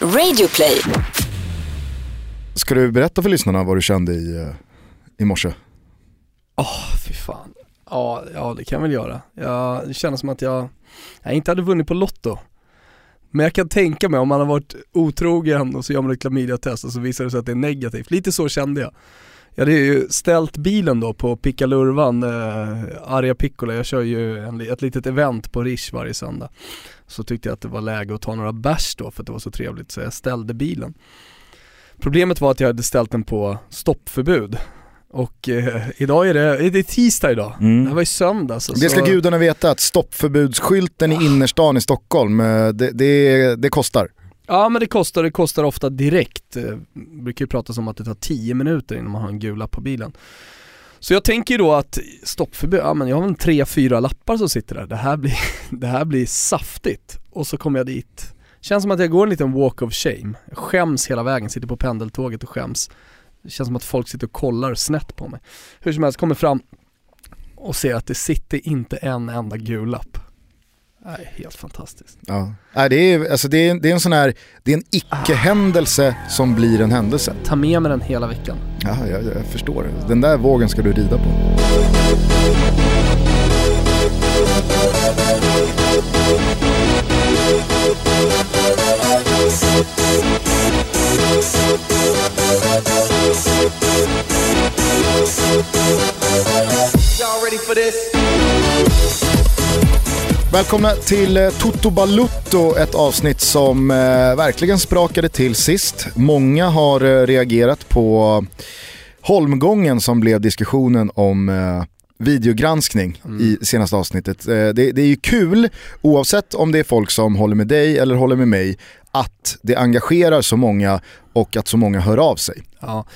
Radioplay. Ska du berätta för lyssnarna vad du kände i, eh, i morse? Åh, oh, fy fan. Ja, ja, det kan jag väl göra. Jag, det kändes som att jag, jag inte hade vunnit på Lotto. Men jag kan tänka mig om man har varit otrogen och så gör man ett klamydiatest och så visar det sig att det är negativt. Lite så kände jag. Jag hade ju ställt bilen då på pickalurvan, eh, Arja Piccola, jag kör ju en, ett litet event på Rish varje söndag. Så tyckte jag att det var läge att ta några bärs då för att det var så trevligt så jag ställde bilen. Problemet var att jag hade ställt den på stoppförbud och eh, idag är det, det är tisdag idag, mm. det här var ju söndags. Det ska gudarna veta att stoppförbudsskylten i innerstan i Stockholm, eh, det, det, det kostar. Ja men det kostar, det kostar ofta direkt. Det eh, brukar ju pratas om att det tar 10 minuter innan man har en gul lapp på bilen. Så jag tänker ju då att stoppförbud, ja men jag har väl tre, fyra lappar som sitter där. Det här blir, det här blir saftigt. Och så kommer jag dit. Känns som att jag går en liten walk of shame. Jag skäms hela vägen, sitter på pendeltåget och skäms. Det känns som att folk sitter och kollar snett på mig. Hur som helst, kommer fram och ser att det sitter inte en enda gul lapp. Nej, helt fantastiskt. Ja. Nej, det, är, alltså det, är, det är en sån här, det är en icke-händelse som blir en händelse. Ta med mig den hela veckan. Ja, jag, jag förstår. Den där vågen ska du rida på. Y'all ready for this? Välkomna till eh, Toto Balutto, ett avsnitt som eh, verkligen sprakade till sist. Många har eh, reagerat på holmgången som blev diskussionen om eh, videogranskning mm. i senaste avsnittet. Eh, det, det, är ju kul, oavsett om det är folk som håller med dig eller håller med mig, att det engagerar så många och att så många hör av sig. Ja.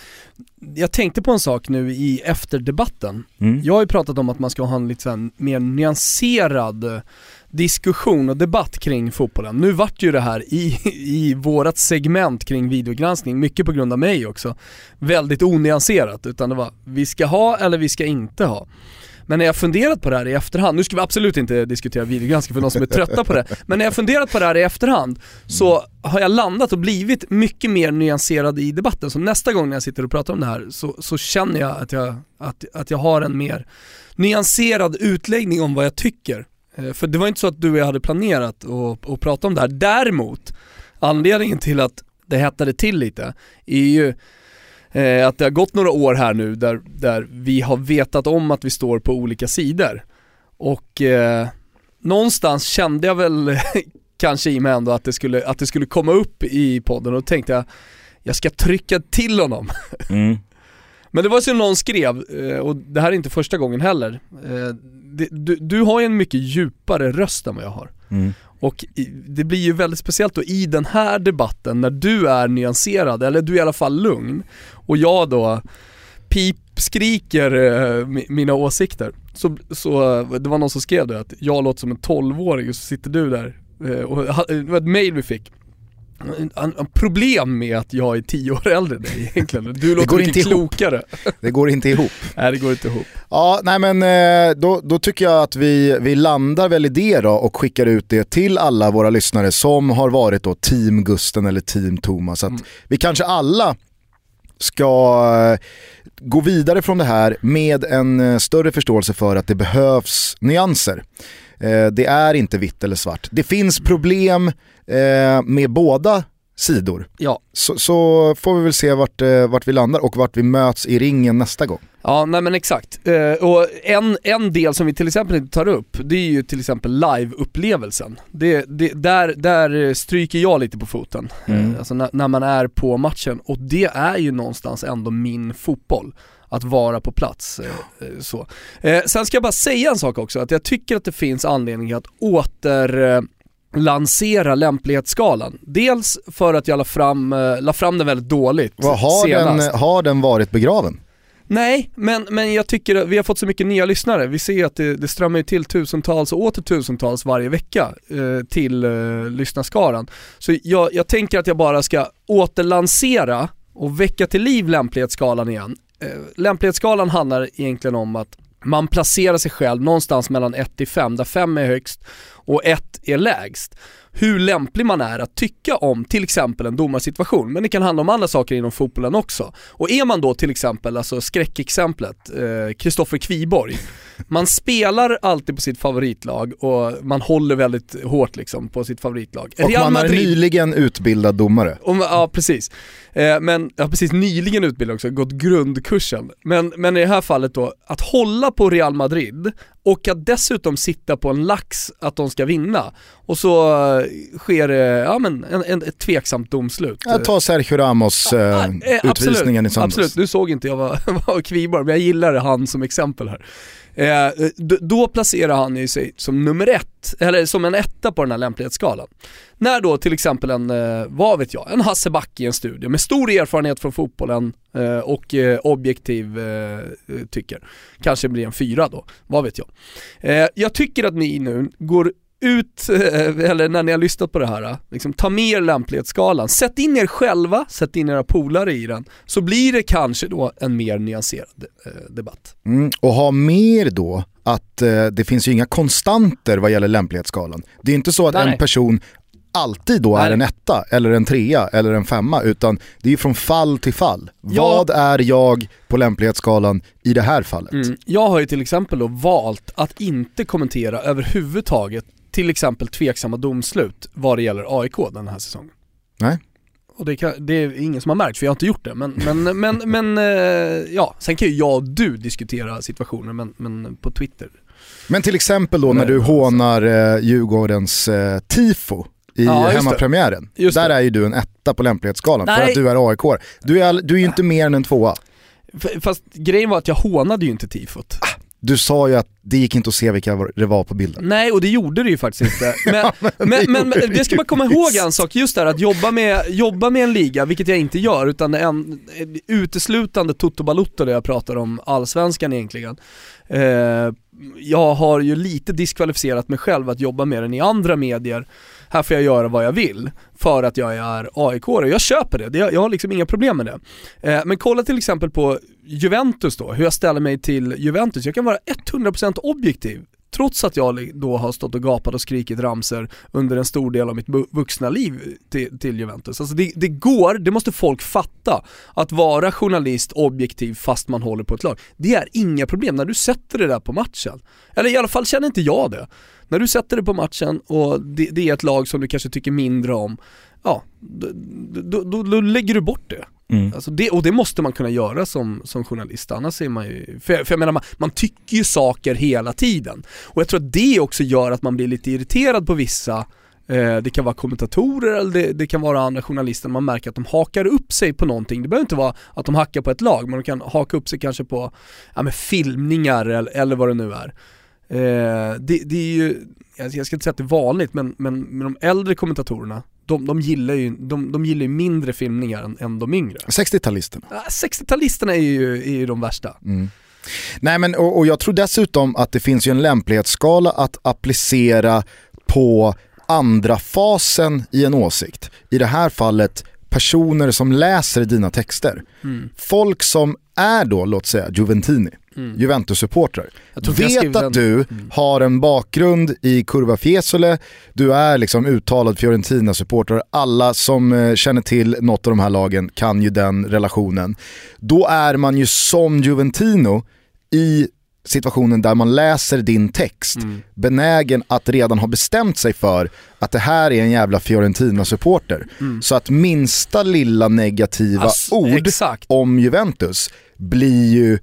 Jag tänkte på en sak nu i efterdebatten. Mm. Jag har ju pratat om att man ska ha en lite mer nyanserad diskussion och debatt kring fotbollen. Nu vart ju det här i, i vårat segment kring videogranskning, mycket på grund av mig också, väldigt onyanserat. Utan det var, vi ska ha eller vi ska inte ha. Men när jag funderat på det här i efterhand, nu ska vi absolut inte diskutera videogranskning för de som är trötta på det, men när jag funderat på det här i efterhand så har jag landat och blivit mycket mer nyanserad i debatten. Så nästa gång när jag sitter och pratar om det här så, så känner jag att jag, att, att jag har en mer nyanserad utläggning om vad jag tycker. Eh, för det var inte så att du och jag hade planerat att prata om det här. Däremot, anledningen till att det hettade till lite är ju eh, att det har gått några år här nu där, där vi har vetat om att vi står på olika sidor. Och eh, någonstans kände jag väl kanske i mig ändå att det, skulle, att det skulle komma upp i podden och då tänkte jag, jag ska trycka till honom. Mm. Men det var som någon skrev, eh, och det här är inte första gången heller, eh, du, du har ju en mycket djupare röst än vad jag har. Mm. Och det blir ju väldigt speciellt då i den här debatten när du är nyanserad, eller du är i alla fall lugn, och jag då pip skriker eh, mina åsikter. Så, så det var någon som skrev det att jag låter som en 12-åring och så sitter du där, eh, och det var ett mail vi fick en, en problem med att jag är tio år äldre än dig egentligen. Du låter mycket inte klokare. Det går inte ihop. nej det går inte ihop. Ja, nej men eh, då, då tycker jag att vi, vi landar väl i det då och skickar ut det till alla våra lyssnare som har varit då team Gusten eller team Thomas. Att mm. vi kanske alla ska eh, gå vidare från det här med en eh, större förståelse för att det behövs nyanser. Eh, det är inte vitt eller svart. Det finns problem med båda sidor. Ja. Så, så, får vi väl se vart, eh, vart vi landar och vart vi möts i ringen nästa gång. Ja, nej men exakt. Eh, och en, en del som vi till exempel inte tar upp, det är ju till exempel live-upplevelsen. Det, det, där, där stryker jag lite på foten, mm. eh, alltså när, när, man är på matchen. Och det är ju någonstans ändå min fotboll att vara på plats. Så. Sen ska jag bara säga en sak också, att jag tycker att det finns anledning att åter lansera lämplighetsskalan. Dels för att jag la fram, eh, la fram den väldigt dåligt Vad, har, senast. den, har den varit begraven? Nej, men, men jag tycker att vi har fått så mycket nya lyssnare. Vi ser att det, det strömmar till tusentals och åter tusentals varje vecka eh, till eh, lyssnarskaran. Så jag, jag tänker att jag bara ska återlansera och väcka till liv lämplighetsskalan igen. Eh, lämplighetsskalan handlar egentligen om att man placerar sig själv någonstans mellan 1 till 5, där 5 är högst och 1 är lägst hur lämplig man är att tycka om till exempel en domarsituation. Men det kan handla om andra saker inom fotbollen också. Och är man då till exempel, alltså skräckexemplet, Kristoffer eh, Kviborg. Man spelar alltid på sitt favoritlag och man håller väldigt hårt liksom på sitt favoritlag. Och Real man är Madrid, nyligen utbildad domare. Och, ja precis. Eh, men, ja precis, nyligen utbildad också, gått grundkursen. Men, men i det här fallet då, att hålla på Real Madrid och att dessutom sitta på en lax att de ska vinna. Och så eh, sker det, ja men, en, en, ett tveksamt domslut. Jag tar Sergio Ramos eh, eh, utvisningen i söndags. Absolut, nu såg inte jag vad, vad Kviborg, men jag gillar han som exempel här. Eh, eh då placerar han ju sig som nummer ett, eller som en etta på den här lämplighetsskalan. När då till exempel en, eh, vad vet jag, en Hasse Backe i en studio med stor erfarenhet från fotbollen eh, och eh, objektiv eh, tycker, kanske blir en fyra då, vad vet jag. Jag tycker att ni nu går ut, eller när ni har lyssnat på det här, liksom, ta med er lämplighetsskalan. Sätt in er själva, sätt in era polare i den, så blir det kanske då en mer nyanserad eh, debatt. Mm, och ha mer då att eh, det finns ju inga konstanter vad gäller lämplighetsskalan. Det är inte så att nej, en person alltid då nej. är en etta, eller en trea, eller en femma, utan det är ju från fall till fall. Ja. Vad är jag på lämplighetsskalan i det här fallet? Mm. Jag har ju till exempel då valt att inte kommentera överhuvudtaget till exempel tveksamma domslut vad det gäller AIK den här säsongen. Nej. Och det, kan, det, är ingen som har märkt för jag har inte gjort det. Men, men, men, men eh, ja, sen kan ju jag och du diskutera situationer men, men på Twitter. Men till exempel då när du hånar eh, Djurgårdens eh, tifo i ja, hemmapremiären. Där är ju du en etta på lämplighetsskalan Nej. för att du är AIK. Du är, du är ju inte mer än en tvåa. Fast grejen var att jag hånade ju inte tifot. Ah, du sa ju att det gick inte att se vilka det var på bilden. Nej, och det gjorde det ju faktiskt inte. Men, men, men, men, det ska man komma ihåg en sak, just där att jobba med, jobba med en liga, vilket jag inte gör, utan en, uteslutande Toto Balutto där jag pratar om allsvenskan egentligen. Eh, jag har ju lite diskvalificerat mig själv att jobba med den i andra medier här får jag göra vad jag vill för att jag är aik och jag köper det, jag har liksom inga problem med det. Eh, men kolla till exempel på Juventus då, hur jag ställer mig till Juventus. Jag kan vara 100% objektiv trots att jag då har stått och gapat och skrikit ramser under en stor del av mitt vuxna liv till, till Juventus. Alltså det, det, går, det måste folk fatta, att vara journalist objektiv fast man håller på ett lag. Det är inga problem när du sätter det där på matchen. Eller i alla fall känner inte jag det. När du sätter det på matchen och det, det är ett lag som du kanske tycker mindre om, ja, då, då, då, lägger du bort det. Mm. Alltså det, och det måste man kunna göra som, som journalist, annars är man ju, för, för jag menar man, man, tycker ju saker hela tiden. Och jag tror att det också gör att man blir lite irriterad på vissa eh, det kan vara kommentatorer eller det, det, kan vara andra journalister, man märker att de hakar upp sig på någonting. Det behöver inte vara att de hackar på ett lag, men de kan haka upp sig kanske på ja, filmningar eller, eller vad det nu är. Eh, det, det, är ju, jag ska inte säga att det är vanligt, men, men, men de äldre kommentatorerna, de, de, gillar ju, de, de gillar ju mindre filmningar än, än de yngre. 60-talisterna? 60-talisterna är ju, är ju de värsta. Mm. Nej men och, och, jag tror dessutom att det finns ju en lämplighetsskala att applicera på andra fasen i en åsikt. I det här fallet personer som läser dina texter. Mm. Folk som är då, låt säga, Juventini mm. Juventus-supportrar. Vet att du mm. har en bakgrund i Curva Fiesole, du är liksom uttalad Fiorentina-supporter, alla som eh, känner till något av de här lagen kan ju den relationen. Då är man ju som Juventino i situationen där man läser din text mm. benägen att redan ha bestämt sig för att det här är en jävla Fiorentina-supporter. Mm. Så att minsta lilla negativa Ass, ord exakt. om Juventus blir ju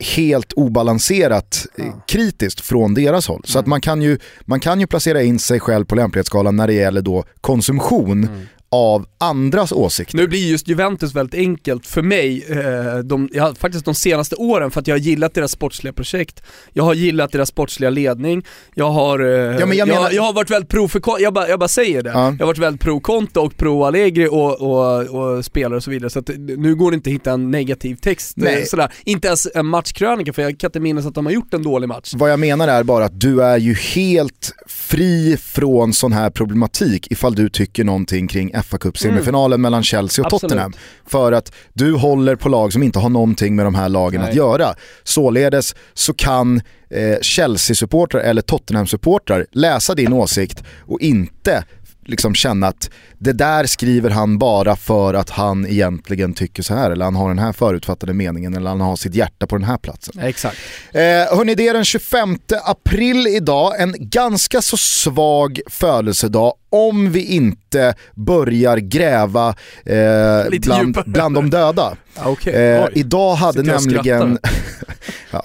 helt obalanserat eh, ja. kritiskt från deras håll. Så mm. att man kan, ju, man kan ju placera in sig själv på lämplighetsskalan när det gäller då konsumtion mm av andras åsikter. Nu blir just Juventus väldigt enkelt för mig, eh, de, jag, faktiskt de senaste åren, för att jag har gillat deras sportsliga projekt, jag har gillat deras sportsliga ledning, jag har, eh, ja, men jag, menar... jag, jag, har varit väldigt pro för, jag bara, jag bara säger det, ja. jag har varit väldigt pro Conte och pro Allegri och, och, och spelare och så vidare, så att nu går det inte att hitta en negativ text eh, Nej. sådär. Inte ens en matchkrönika för jag kan inte minnas att de har gjort en dålig match. Vad jag menar är bara att du är ju helt fri från sån här problematik ifall du tycker någonting kring fa Cup semifinalen mm. mellan Chelsea och Absolut. Tottenham. För att du håller på lag som inte har någonting med de här lagen Nej. att göra. Således så kan eh, Chelsea-supportrar eller Tottenham-supportrar läsa din åsikt och inte liksom känna att det där skriver han bara för att han egentligen tycker så här eller han har den här förutfattade meningen eller han har sitt hjärta på den här platsen. Exakt. Eh, hörni, det är den 25 april idag, en ganska så svag födelsedag om vi inte börjar gräva eh, bland, bland de döda. okay. eh, idag hade nämligen...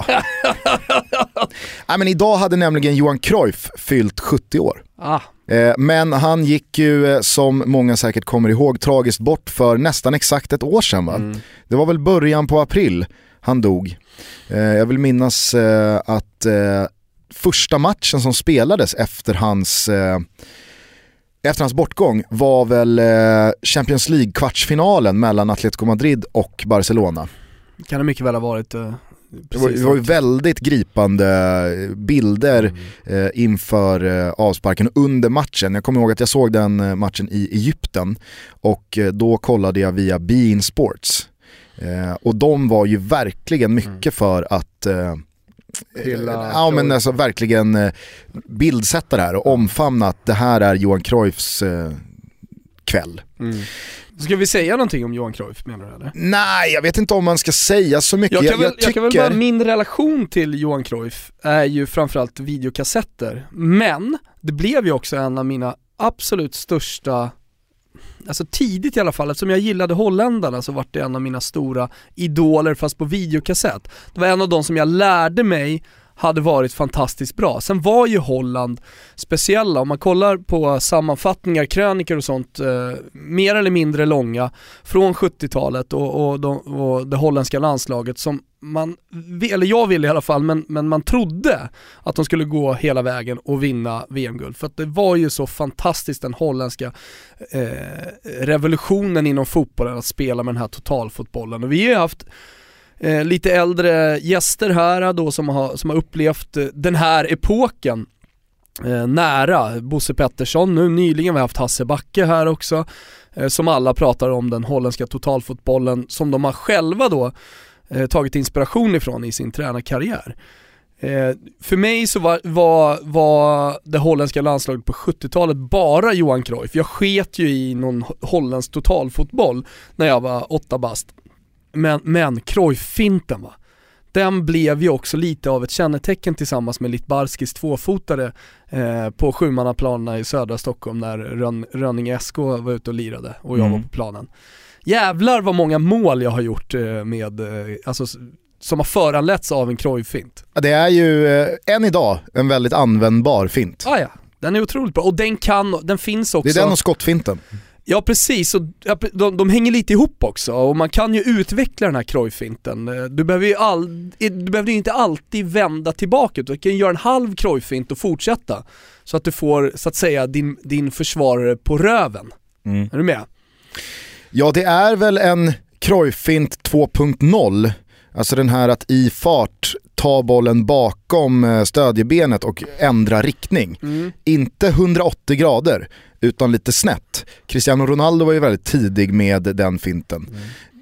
Nej, men idag hade nämligen Johan Cruyff fyllt 70 år. Ah. Eh, men han gick ju, eh, som många säkert kommer ihåg, tragiskt bort för nästan exakt ett år sedan va? Mm. Det var väl början på april han dog. Eh, jag vill minnas att första matchen som spelades efter hans efter hans bortgång var väl Champions League-kvartsfinalen mellan Atletico Madrid och Barcelona. Kan det mycket väl ha varit det var, det var ju väldigt gripande bilder mm. eh, inför eh, avsparken och under matchen. Jag kommer ihåg att jag såg den eh, matchen i Egypten och eh, då kollade jag via Bein Sports. Eh, och de var ju verkligen mycket mm. för att eh, Hela ja men alltså verkligen bildsätta det här och omfamna att det här är Johan Cruyffs kväll. Mm. Ska vi säga någonting om Johan Cruyff menar du eller? Nej, jag vet inte om man ska säga så mycket. Jag kan, väl, jag, tycker... jag kan väl bara, min relation till Johan Cruyff är ju framförallt videokassetter. Men det blev ju också en av mina absolut största Alltså tidigt i alla fall, eftersom jag gillade holländarna så var det en av mina stora idoler fast på videokassett. Det var en av de som jag lärde mig hade varit fantastiskt bra. Sen var ju Holland speciella, om man kollar på sammanfattningar, krönikor och sånt, eh, mer eller mindre långa från 70-talet och, och, de, och det holländska landslaget som man, eller jag ville i alla fall, men, men man trodde att de skulle gå hela vägen och vinna VM-guld. För att det var ju så fantastiskt den holländska eh, revolutionen inom fotbollen att spela med den här totalfotbollen. Och vi har ju haft eh, lite äldre gäster här då som har, som har upplevt eh, den här epoken eh, nära. Bosse Pettersson, nu nyligen vi har haft Hasse Backe här också, eh, som alla pratar om den holländska totalfotbollen som de har själva då eh, tagit inspiration ifrån i sin tränarkarriär. Eh, för mig så var, var, var det holländska landslaget på 70-talet bara Johan Cruyff. Jag sket ju i någon holländsk totalfotboll när jag var åtta bast. Men, men Cruyff-finten va, den blev ju också lite av ett kännetecken tillsammans med Litbarskis tvåfotare eh, på sjumannaplanerna i södra Stockholm när Rön, Rönninge SK var ute och lirade och jag mm. var på planen. Jävlar vad många mål jag har gjort eh, med, eh, alltså som har föranletts av en Cruyff-fint. Det är ju eh, än idag en väldigt användbar fint. Ah, ja, den är otroligt bra och den kan, den finns också. Det är den och skottfinten. Ja precis, och de, de hänger lite ihop också och man kan ju utveckla den här Cruyff-finten. Eh, du behöver ju all, du behöver inte alltid vända tillbaka, du kan göra en halv Cruyff-fint och fortsätta. Så att du får, så att säga, din, din försvarare på röven. Mm. Är du med? Ja det är väl en Cruyff-fint 2.0 Alltså den här att i fart ta bollen bakom eh, stödjebenet och ändra riktning. Mm. Inte 180 grader, utan lite snett. Cristiano Ronaldo var ju väldigt tidig med den finten. Mm.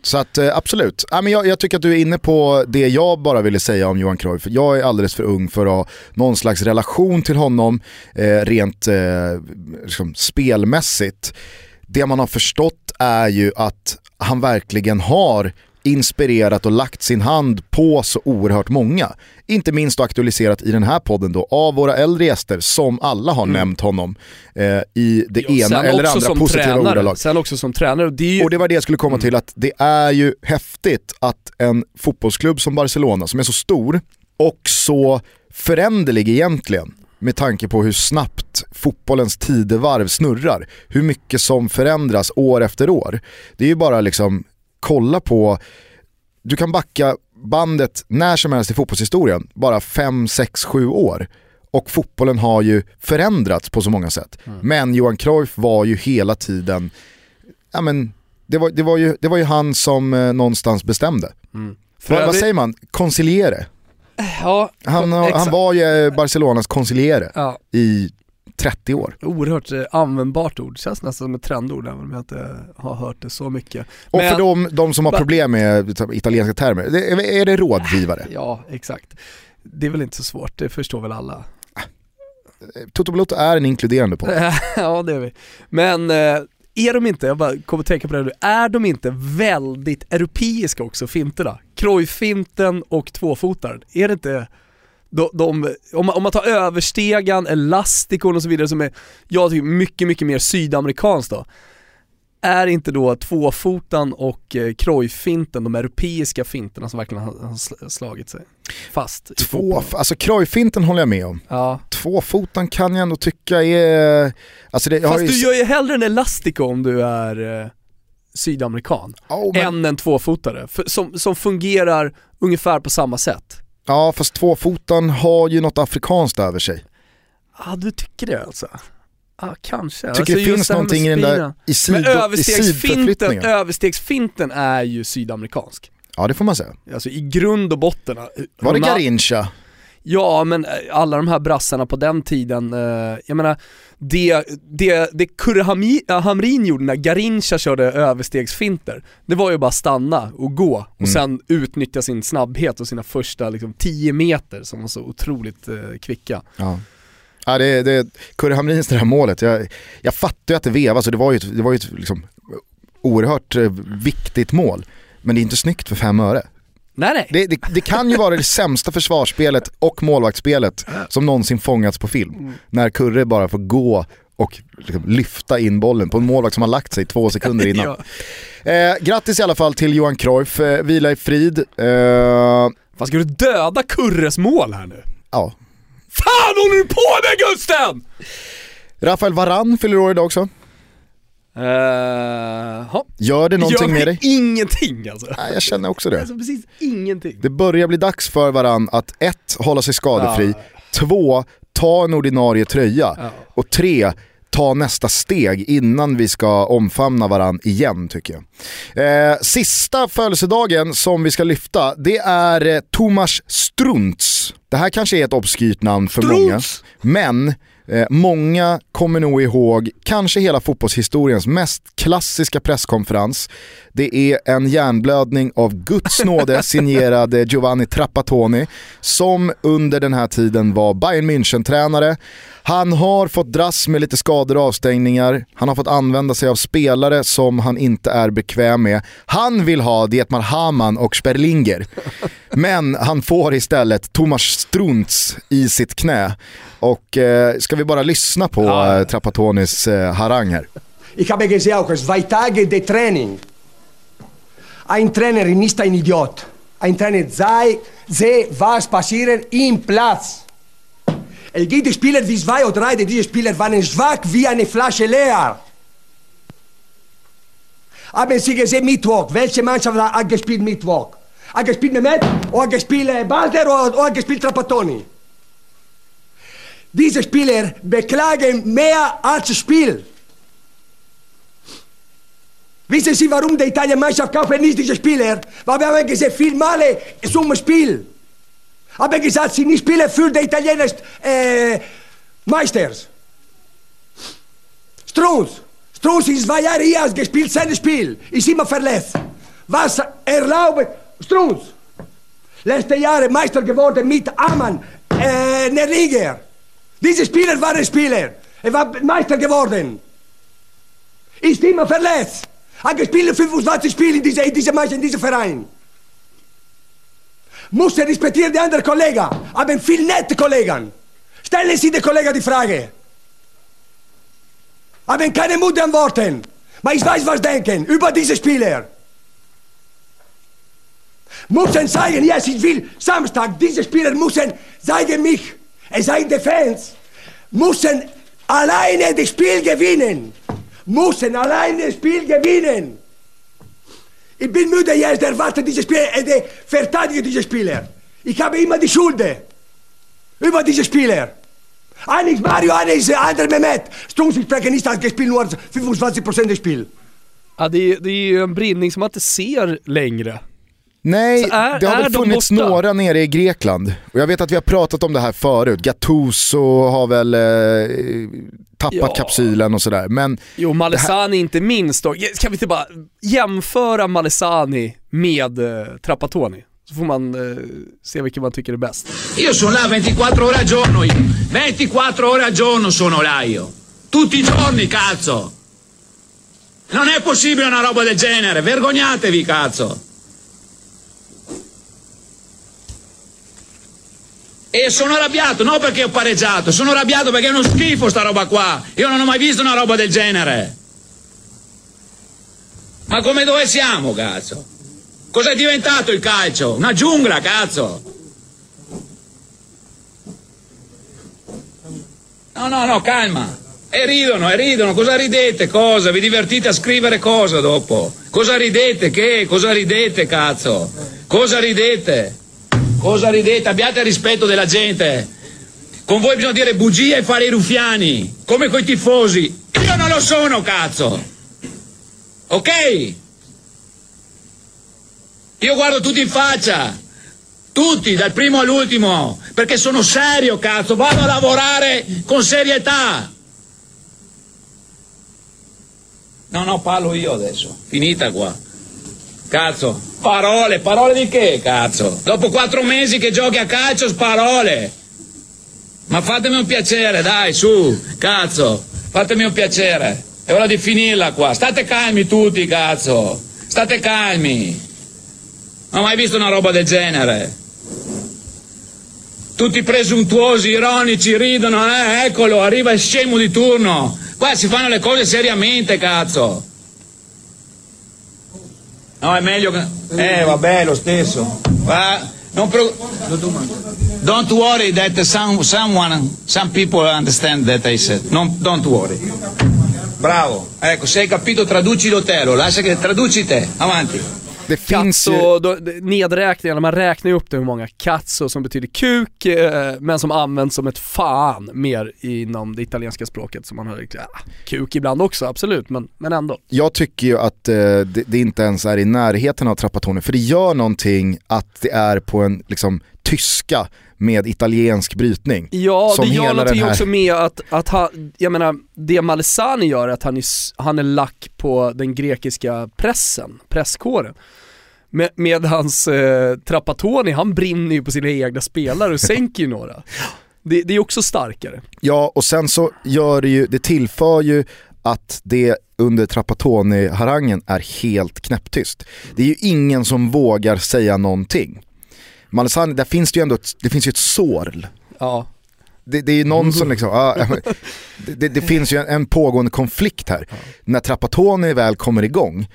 Så att eh, absolut, ja, men jag, jag, tycker att du är inne på det jag bara ville säga om Johan Cruyff. Jag är alldeles för ung för att ha någon slags relation till honom eh, rent eh, liksom spelmässigt. Det man har förstått är ju att han verkligen har inspirerat och lagt sin hand på så oerhört många. Inte minst aktualiserat i den här podden då av våra äldre gäster som alla har mm. nämnt honom eh, i det ja, ena eller andra positiva tränare. ordalag. Sen också som tränare. Det ju... Och det var det jag skulle komma mm. till, att det är ju häftigt att en fotbollsklubb som Barcelona som är så stor och så föränderlig egentligen med tanke på hur snabbt fotbollens tidevarv snurrar. Hur mycket som förändras år efter år. Det är ju bara liksom kolla på, du kan backa bandet när som helst i fotbollshistorien, bara 5, 6, 7 år. Och fotbollen har ju förändrats på så många sätt. Mm. Men Johan Cruyff var ju hela tiden, ja men det var, det var, ju, det var ju han som eh, någonstans bestämde. Mm. Vad, vad säger man? Conciliere? Ja, han, han var ju Barcelonas conciliere ja. i 30 år. Oerhört eh, användbart ord, känns nästan som ett trendord även om jag inte har hört det så mycket. Och Men, för de, de som har problem med italienska termer, är det rådgivare? Ja, exakt. Det är väl inte så svårt, det förstår väl alla. Toto Balotto är en inkluderande podd. ja det är vi. Men eh, är de inte, jag bara kommer att tänka på det nu, är de inte väldigt europeiska också, finterna? Krojfinten och tvåfotaren, är det inte de, de, om, man, om man tar överstegan, elastikon och så vidare som är, jag tycker mycket, mycket mer sydamerikanskt då. Är inte då tvåfotan och eh, krojfinten de europeiska finterna som verkligen har, har slagit sig fast? Två, alltså krojfinten håller jag med om. Ja. Tvåfotan kan jag ändå tycka är... Alltså det, Fast ju... du gör ju hellre en elastiko om du är eh, sydamerikan, oh, men... än en tvåfotare, för, som, som fungerar ungefär på samma sätt. Ja fast tvåfotan har ju något afrikanskt över sig. Ja du tycker det alltså? Ja kanske. Tycker alltså, det finns någonting i den där, i, syd, Men överstegsfinten, överstegsfinten är ju sydamerikansk. Ja det får man säga. Alltså i grund och botten. Var det Garincha? Ja men eh, alla de här brassarna på den tiden, eh, jag menar det, det, det Kurre Hamrin gjorde när Garincha körde överstegsfinter, det var ju bara stanna och gå och mm. sen utnyttja sin snabbhet och sina första liksom, 10 meter som var så otroligt eh, kvicka. Ja. Ja, det, det, Kurre Hamrins det här målet, jag, jag fattar ju att det vevas och det var ju ett, det var ju ett liksom, oerhört eh, viktigt mål. Men det är inte snyggt för fem öre. Nej, nej. Det, det, det, kan ju vara det sämsta försvarsspelet och målvaktsspelet som någonsin fångats på film. Mm. När Kurre bara får gå och liksom lyfta in bollen på en målvakt som har lagt sig två sekunder innan. ja. eh, grattis i alla fall till Johan Cruyff, eh, vila i frid. Eh... Fan ska du döda Kurres mål här nu? Ja. Fan håller du på med Gusten? Rafael Varan fyller år idag också. Uh, Gör det någonting Gör med dig? ingenting alltså. Nej, jag känner också det. Alltså precis ingenting. Det börjar bli dags för varann att ett, hålla sig skadefri, uh. två, ta en ordinarie tröja uh. och tre, ta nästa steg innan vi ska omfamna varann igen tycker jag. Eh, sista födelsedagen som vi ska lyfta, det är eh, Tomas Strunz. Det här kanske är ett obskyrt namn för Strunz. många, men Eh, många kommer nog ihåg, kanske hela fotbollshistoriens mest klassiska presskonferens. Det är en hjärnblödning av Guds nåde signerad Giovanni Trapattoni som under den här tiden var Bayern München-tränare. Han har fått dras med lite skador och avstängningar. Han har fått använda sig av spelare som han inte är bekväm med. Han vill ha Dietmar Hamann och Sperlinger. Men han får istället Thomas Strunz i sitt knä. Och eh, ska vi bara lyssna på ja. eh, Trappatonis eh, harang här. Ich habe gesehen zwei Tage de Training. Ein Trainer ist ein Idiot. Ein Trainer sei, sehe, was passiert im Platz. Es gibt Spieler wie zwei oder drei, diese Spieler waren schwach wie eine Flasche leer. Haben Sie gesehen Mittwoch? Welche Mannschaft hat gespielt Mittwoch? Hat gespielt Mehmet? Oder hat gespielt Balder? Oder hat gespielt Trapattoni? Diese Spieler beklagen mehr als Spiel. Wissen Sie, warum die Italien-Mannschaft kaufen nicht diese Spieler? Weil wir haben gesehen, viel Male zum Spiel. Haben gesagt, sie nicht spielen für die Italiener äh, Meisters. Strunz. Strunz ist zwei Jahre hier gespielt, sein Spiel. Ist immer verletzt. Was erlaubt Strunz? Letzte Jahre Meister geworden mit Amann, äh, der Liga. Diese Spieler waren Spieler. Er war Meister geworden. Ist immer verletzt. Hat gespielt 25 Spiele in dieser, in dieser Mannschaft, in diesem Verein. Muss er respektieren die anderen Kollegen. Haben viel nette Kollegen. Stellen Sie den Kollegen die Frage. Haben keine Mut antworten. Aber ich weiß, was denken über diese Spieler. Müssen zeigen, yes, ich will Samstag, diese Spieler müssen zeigen mich es seien die Fans, müssen alleine das Spiel gewinnen. Müssen alleine das Spiel gewinnen. Ich bin müde jetzt, erwarte diese Spieler, äh, verteidige diese Spieler. Ich habe immer die Schuld über diese Spieler. Einer ist Mario, einer ist andere Mehmet. Strunz, ich spreche nicht, hat gespielt nur 25% des Spiels. Ja, det, är, det är ju en brinning som man inte ser längre. Nej, är, det har väl funnits några nere i Grekland. Och jag vet att vi har pratat om det här förut. Gattuso har väl eh, tappat ja. kapsylen och sådär. Men jo, Malesani här... inte minst då. Ska vi inte bara jämföra Malesani med eh, Trapattoni? Så får man eh, se vilken man tycker är bäst. Io sono là 24 ore al giorno, 24 ore al giorno sono là io. Tutti i giorni, cazzo! Non è possibile una roba del genere, vergognatevi, cazzo! E sono arrabbiato, non perché ho pareggiato, sono arrabbiato perché è uno schifo sta roba qua. Io non ho mai visto una roba del genere. Ma come dove siamo, cazzo? Cos'è diventato il calcio? Una giungla, cazzo! No, no, no, calma. E ridono, e ridono. Cosa ridete? Cosa? Vi divertite a scrivere cosa dopo? Cosa ridete? Che? Cosa ridete, cazzo? Cosa ridete? Cosa ridete? Abbiate rispetto della gente. Con voi bisogna dire bugie e fare i ruffiani, come coi tifosi. Io non lo sono, cazzo. Ok? Io guardo tutti in faccia. Tutti, dal primo all'ultimo, perché sono serio, cazzo. Vado a lavorare con serietà. No, no, parlo io adesso. Finita qua. Cazzo. Parole, parole di che, cazzo? Dopo quattro mesi che giochi a calcio, parole. Ma fatemi un piacere, dai, su, cazzo. Fatemi un piacere. È ora di finirla qua. State calmi tutti, cazzo. State calmi. Non ho mai visto una roba del genere. Tutti presuntuosi, ironici, ridono, eh, eccolo, arriva il scemo di turno. Qua si fanno le cose seriamente, cazzo. No, è meglio che... Eh, vabbè, lo stesso. Va, non pro... Don't worry that some, someone, some people understand that I said. Non, don't worry. Bravo. Ecco, se hai capito traducilo te, lo lascia che traduci te. Avanti. Det finns ju... Då, nedräkningarna, man räknar ju upp det hur många katso som betyder kuk, eh, men som används som ett fan mer inom det italienska språket. Så man har ja, kuk ibland också, absolut, men, men ändå. Jag tycker ju att eh, det, det, inte ens är i närheten av Trapattoni, för det gör någonting att det är på en liksom, tyska med italiensk brytning. Ja, det gör någonting här... också med att, att han, jag menar, det Malesani gör är att han är, han är lack på den grekiska pressen, presskåren. Med, med hans eh, Trapattoni, han brinner ju på sina egna spelare och sänker ju några. Det, det, är också starkare. Ja, och sen så gör det ju, det tillför ju att det under Trapattoni-harangen är helt knäpptyst. Det är ju ingen som vågar säga någonting. Malesani, där finns det ju ändå ett, det finns ju ett sår. Ja. Det, det är någon som liksom, ja, det, det, finns ju en, en pågående konflikt här. Ja. När Trapattoni väl kommer igång,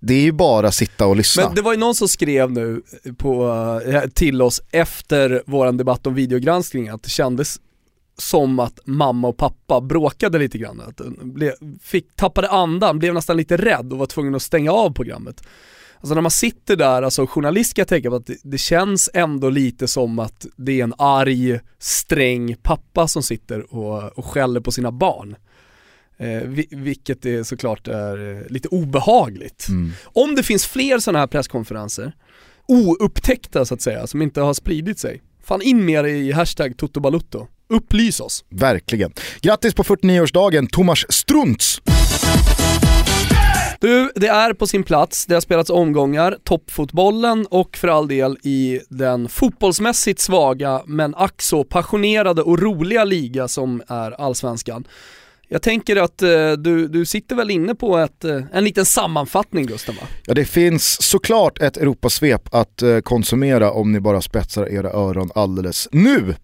det är ju bara att sitta och lyssna. Men det var ju någon som skrev nu på, eh, till oss efter våran debatt om videogranskning att det kändes som att mamma och pappa bråkade lite grann. Att blev, fick, tappade andan, blev nästan lite rädd och var tvungen att stänga av programmet. Alltså när man sitter där, alltså journalist ska jag tänka på att det, det, känns ändå lite som att det är en arg, sträng pappa som sitter och, och skäller på sina barn. Eh, vilket är såklart är eh, lite obehagligt. Mm. Om det finns fler sådana här presskonferenser, oupptäckta så att säga, som inte har spridit sig, fan in mer i hashtag Toto Upplys oss. Verkligen. Grattis på 49-årsdagen Thomas Strunz! Du, det är på sin plats, det har spelats omgångar, toppfotbollen och för all del i den fotbollsmässigt svaga men ack så passionerade och roliga liga som är allsvenskan. Jag tänker att eh, du, du sitter väl inne på ett, eh, en liten sammanfattning Gustav va? Ja det finns såklart ett Europasvep att eh, konsumera om ni bara spetsar era öron alldeles nu.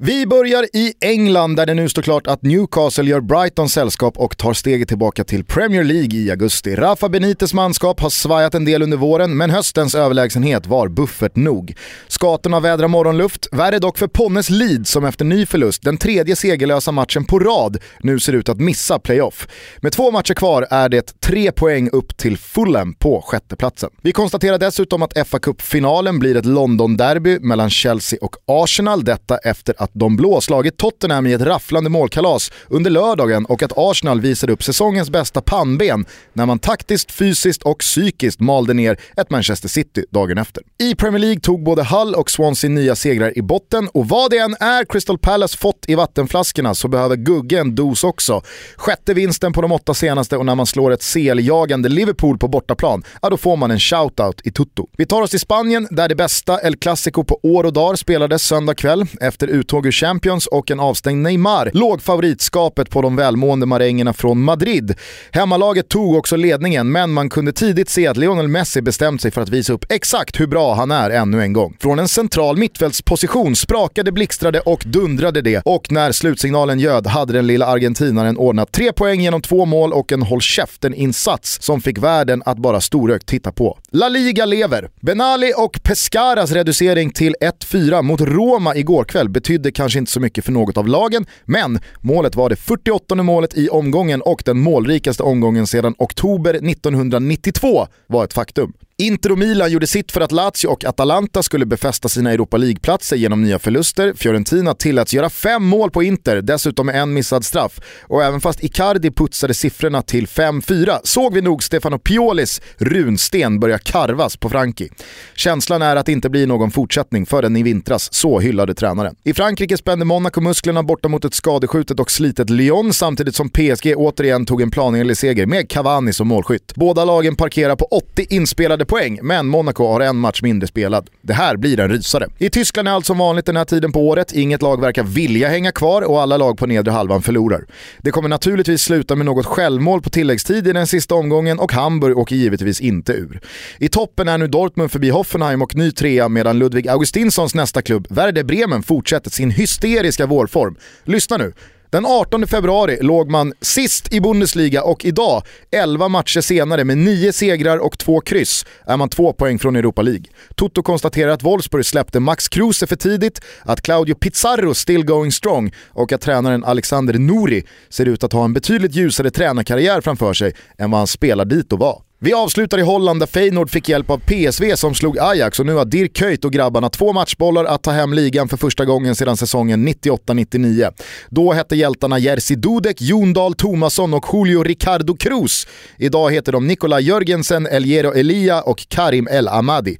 Vi börjar i England där det nu står klart att Newcastle gör Brighton sällskap och tar steget tillbaka till Premier League i augusti. Rafa Benites manskap har svajat en del under våren men höstens överlägsenhet var buffert nog. Skatorna vädrar morgonluft, värre dock för Ponnes Leeds som efter ny förlust, den tredje segerlösa matchen på rad, nu ser ut att missa playoff. Med två matcher kvar är det tre poäng upp till Fulham på sjätteplatsen. Vi konstaterar dessutom att fa Cup-finalen blir ett London-derby mellan Chelsea och Arsenal, detta efter att att de blå slagit Tottenham i ett rafflande målkalas under lördagen och att Arsenal visade upp säsongens bästa pannben när man taktiskt, fysiskt och psykiskt malde ner ett Manchester City dagen efter. I Premier League tog både Hull och Swansea nya segrar i botten och vad det än är Crystal Palace fått i vattenflaskorna så behöver Gugge en dos också. Sjätte vinsten på de åtta senaste och när man slår ett seljagande Liverpool på bortaplan, ja då får man en shoutout i tutto. Vi tar oss till Spanien där det bästa El Clasico på år och dag spelades söndag kväll. Efter uttåg ur Champions och en avstängd Neymar låg favoritskapet på de välmående marängerna från Madrid. Hemmalaget tog också ledningen men man kunde tidigt se att Lionel Messi bestämt sig för att visa upp exakt hur bra han är ännu en gång. Från en central mittfältsposition sprakade, blixtrade och dundrade det och när slutsignalen ljöd hade den lilla argentinaren ordnat tre poäng genom två mål och en håll käften-insats som fick världen att bara storögt titta på. La Liga lever. Benali och Pescaras reducering till 1-4 mot Roma igår kväll betydde kanske inte så mycket för något av lagen, men målet var det 48 målet i omgången och den målrikaste omgången sedan oktober 1992 var ett faktum. Inter och Milan gjorde sitt för att Lazio och Atalanta skulle befästa sina Europa League-platser genom nya förluster. Fiorentina tilläts göra fem mål på Inter, dessutom med en missad straff. Och även fast Icardi putsade siffrorna till 5-4 såg vi nog Stefano Piolis runsten börja karvas på Franki. Känslan är att det inte blir någon fortsättning förrän i vintras, så hyllade tränaren. I Frankrike spände Monaco musklerna borta mot ett skadeskjutet och slitet Lyon samtidigt som PSG återigen tog en planenlig seger med Cavani som målskytt. Båda lagen parkerar på 80 inspelade poäng, men Monaco har en match mindre spelad. Det här blir en rysare. I Tyskland är allt som vanligt den här tiden på året. Inget lag verkar vilja hänga kvar och alla lag på nedre halvan förlorar. Det kommer naturligtvis sluta med något självmål på tilläggstid i den sista omgången och Hamburg åker givetvis inte ur. I toppen är nu Dortmund förbi Hoffenheim och ny trea medan Ludvig Augustinssons nästa klubb, Werder Bremen, fortsätter sin hysteriska vårform. Lyssna nu. Den 18 februari låg man sist i Bundesliga och idag, 11 matcher senare med 9 segrar och 2 kryss, är man 2 poäng från Europa League. Toto konstaterar att Wolfsburg släppte Max Kruse för tidigt, att Claudio Pizarro still going strong och att tränaren Alexander Nouri ser ut att ha en betydligt ljusare tränarkarriär framför sig än vad han spelar dit och var. Vi avslutar i Holland där Feyenoord fick hjälp av PSV som slog Ajax och nu har Dirk Kuyt och grabbarna två matchbollar att ta hem ligan för första gången sedan säsongen 98-99. Då hette hjältarna Jerzy Dudek, Jon Dahl Tomasson och Julio Ricardo Cruz. Idag heter de Nikola Jörgensen, Eliero Elia och Karim El Amadi.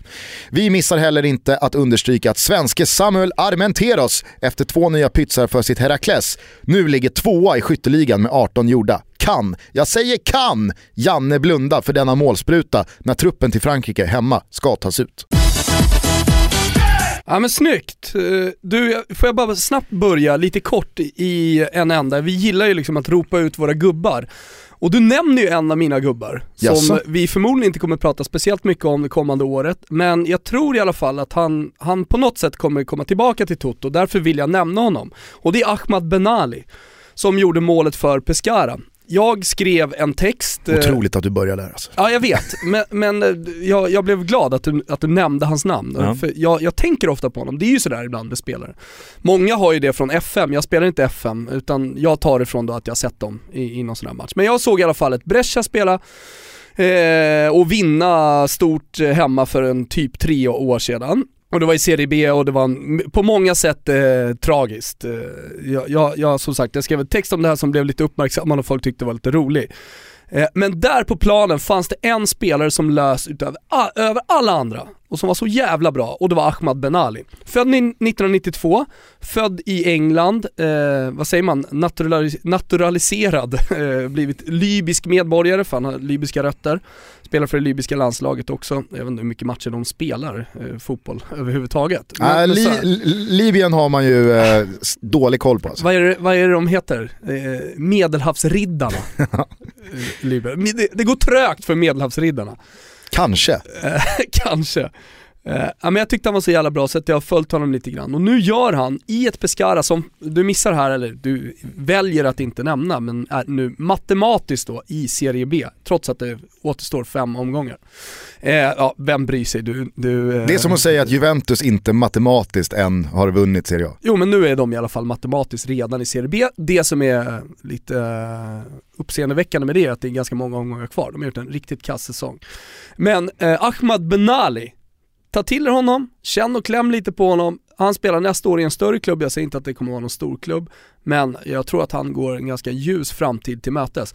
Vi missar heller inte att understryka att svenske Samuel Armenteros efter två nya pytsar för sitt Herakles nu ligger tvåa i skytteligan med 18 gjorda kan, jag säger kan, Janne blunda för denna målspruta när truppen till Frankrike hemma ska tas ut. Ja men snyggt! Eh, du, får jag bara snabbt börja lite kort i en ända. Vi gillar ju liksom att ropa ut våra gubbar. Och du nämner ju en av mina gubbar, som vi förmodligen inte kommer prata speciellt mycket om det kommande året, men jag tror i alla fall att han, han på något sätt kommer komma tillbaka till Toto, därför vill jag nämna honom. Och det är Ahmad Benali, som gjorde målet för Pescara. Jag skrev en text... eh, Otroligt att du börjar där alltså. Ja jag vet, men, men eh, jag, jag blev glad att du, att du nämnde hans namn. Ja. För jag, jag tänker ofta på honom, det är ju sådär ibland med spelare. Många har ju det från FM, jag spelar inte FM utan jag tar det från då att jag sett dem i, i någon sån här match. Men jag såg i alla fall ett Brescia spela eh, och vinna stort eh, hemma för en typ tre år sedan. Och det var i Serie B och det var en, på många sätt eh, tragiskt. Eh, jag, jag, jag, som sagt, jag skrev en text om det här som blev lite uppmärksammad och folk tyckte var lite rolig. Eh, men där på planen fanns det en spelare som lös utöver över alla andra och som var så jävla bra och det var Ahmad Benali. Född ni- 1992, född i England, eh, vad säger man, Naturalis- naturaliserad, eh, blivit libysk medborgare för han har libyska rötter. Spelar för det libyska landslaget också, jag vet inte hur mycket matcher de spelar eh, fotboll överhuvudtaget. Men- Äh, Li Libyen har man ju eh, dålig koll på alltså. vad är, det, vad är det de heter? Eh, medelhavsriddarna. Det, det går trögt för medelhavsriddarna. Kanske. Kanske. Eh, men jag tyckte han var så jävla bra så att jag har följt honom lite grann. Och nu gör han i ett Pescara som du missar här, eller du väljer att inte nämna, men är nu matematiskt då i Serie B, trots att det återstår fem omgångar. Eh, ja, vem bryr sig? Du, du, eh, Det är som att säga att Juventus inte matematiskt än har vunnit Serie A. Jo men nu är de i alla fall matematiskt redan i Serie B. Det som är lite eh, uppseendeväckande med det är att det är ganska många omgångar kvar. De har gjort en riktigt kass säsong. Men eh, Ahmad Benali, ta till er honom, känn och kläm lite på honom. Han spelar nästa år i en större klubb, jag säger inte att det kommer vara någon stor klubb, men jag tror att han går en ganska ljus framtid till mötes.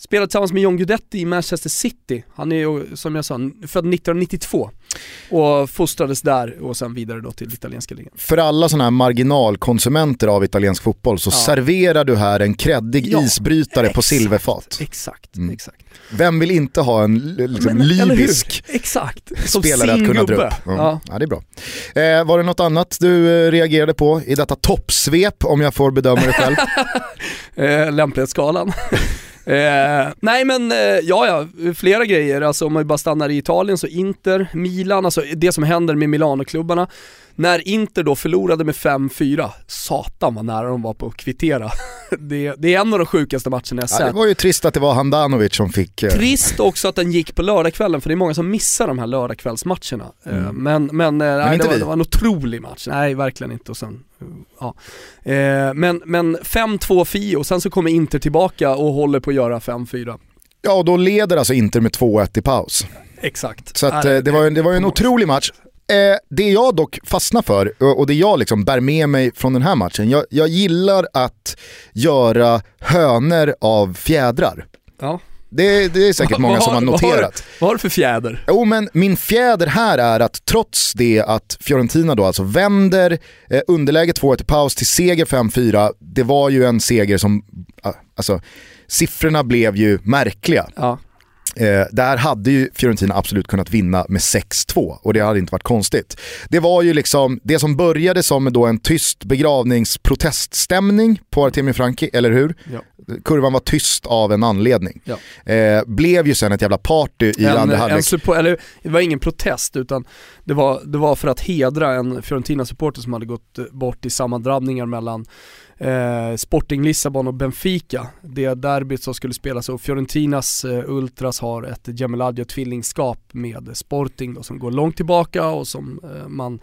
Spelar tillsammans med John Guidetti i Manchester City. Han är ju, som jag sa, född 1992 och fostrades där och sen vidare då till italienska ligan. För alla sådana här marginalkonsumenter av italiensk fotboll så ja. serverar du här en kreddig ja, isbrytare exakt, på silverfat. Exakt, mm. exakt. Vem vill inte ha en liksom, Men, libysk exakt. spelare att kunna dra upp? Ja. ja. ja det är bra. Eh, var det något annat du eh, reagerade på i detta toppsvep om jag får bedöma det själv? eh, lämplighetsskalan. Eh, nej men eh, ja, ja, flera grejer. Alltså om man bara stannar i Italien så Inter, Milan, alltså det som händer med Milano-klubbarna. När Inter då förlorade med 5-4, satan vad nära de var på att kvittera. Det, det, är en av de sjukaste matcherna jag sett. Ja, det var ju trist att det var Handanovic som fick... Eh... Trist också att den gick på lördagskvällen, för det är många som missar de här lördagskvällsmatcherna. Eh, mm. Men, men, eh, nej, det, var, det, var, en otrolig match. Nej, verkligen inte. Och sen, ja. Eh, men men 5-2 Fio, och sen så kommer Inter tillbaka och håller på att göra 5-4. Ja, och då leder alltså Inter med 2-1 i paus. Exakt. Så att, det, var, det var en otrolig match. Eh, det jag dock fastnar för och det jag liksom bär med mig från den här matchen, jag, jag gillar att göra hönor av fjädrar. Ja. Det, det, är säkert många som har noterat. Vad har du för fjäder? Jo men min fjäder här är att trots det att Fiorentina då alltså vänder eh, underläge 2-1 i paus till seger 5-4, det var ju en seger som, alltså siffrorna blev ju märkliga. Ja. Eh, där hade ju Fiorentina absolut kunnat vinna med 6-2 och det hade inte varit konstigt. Det var ju liksom det som började som då en tyst begravningsproteststämning på Artemi Franki, eller hur? Ja. Kurvan var tyst av en anledning. Ja. Eh, blev ju sen ett jävla party i en, andra halvlek. eller, det var ingen protest utan det var, det var för att hedra en Fiorentina-supporter som hade gått bort i sammandrabbningar mellan eh, Sporting Lissabon och Benfica. Det derbyt som skulle spelas och Fiorentinas eh, Ultras har ett Gemeladjo tvillingskap med Sporting då, som går långt tillbaka och som eh, man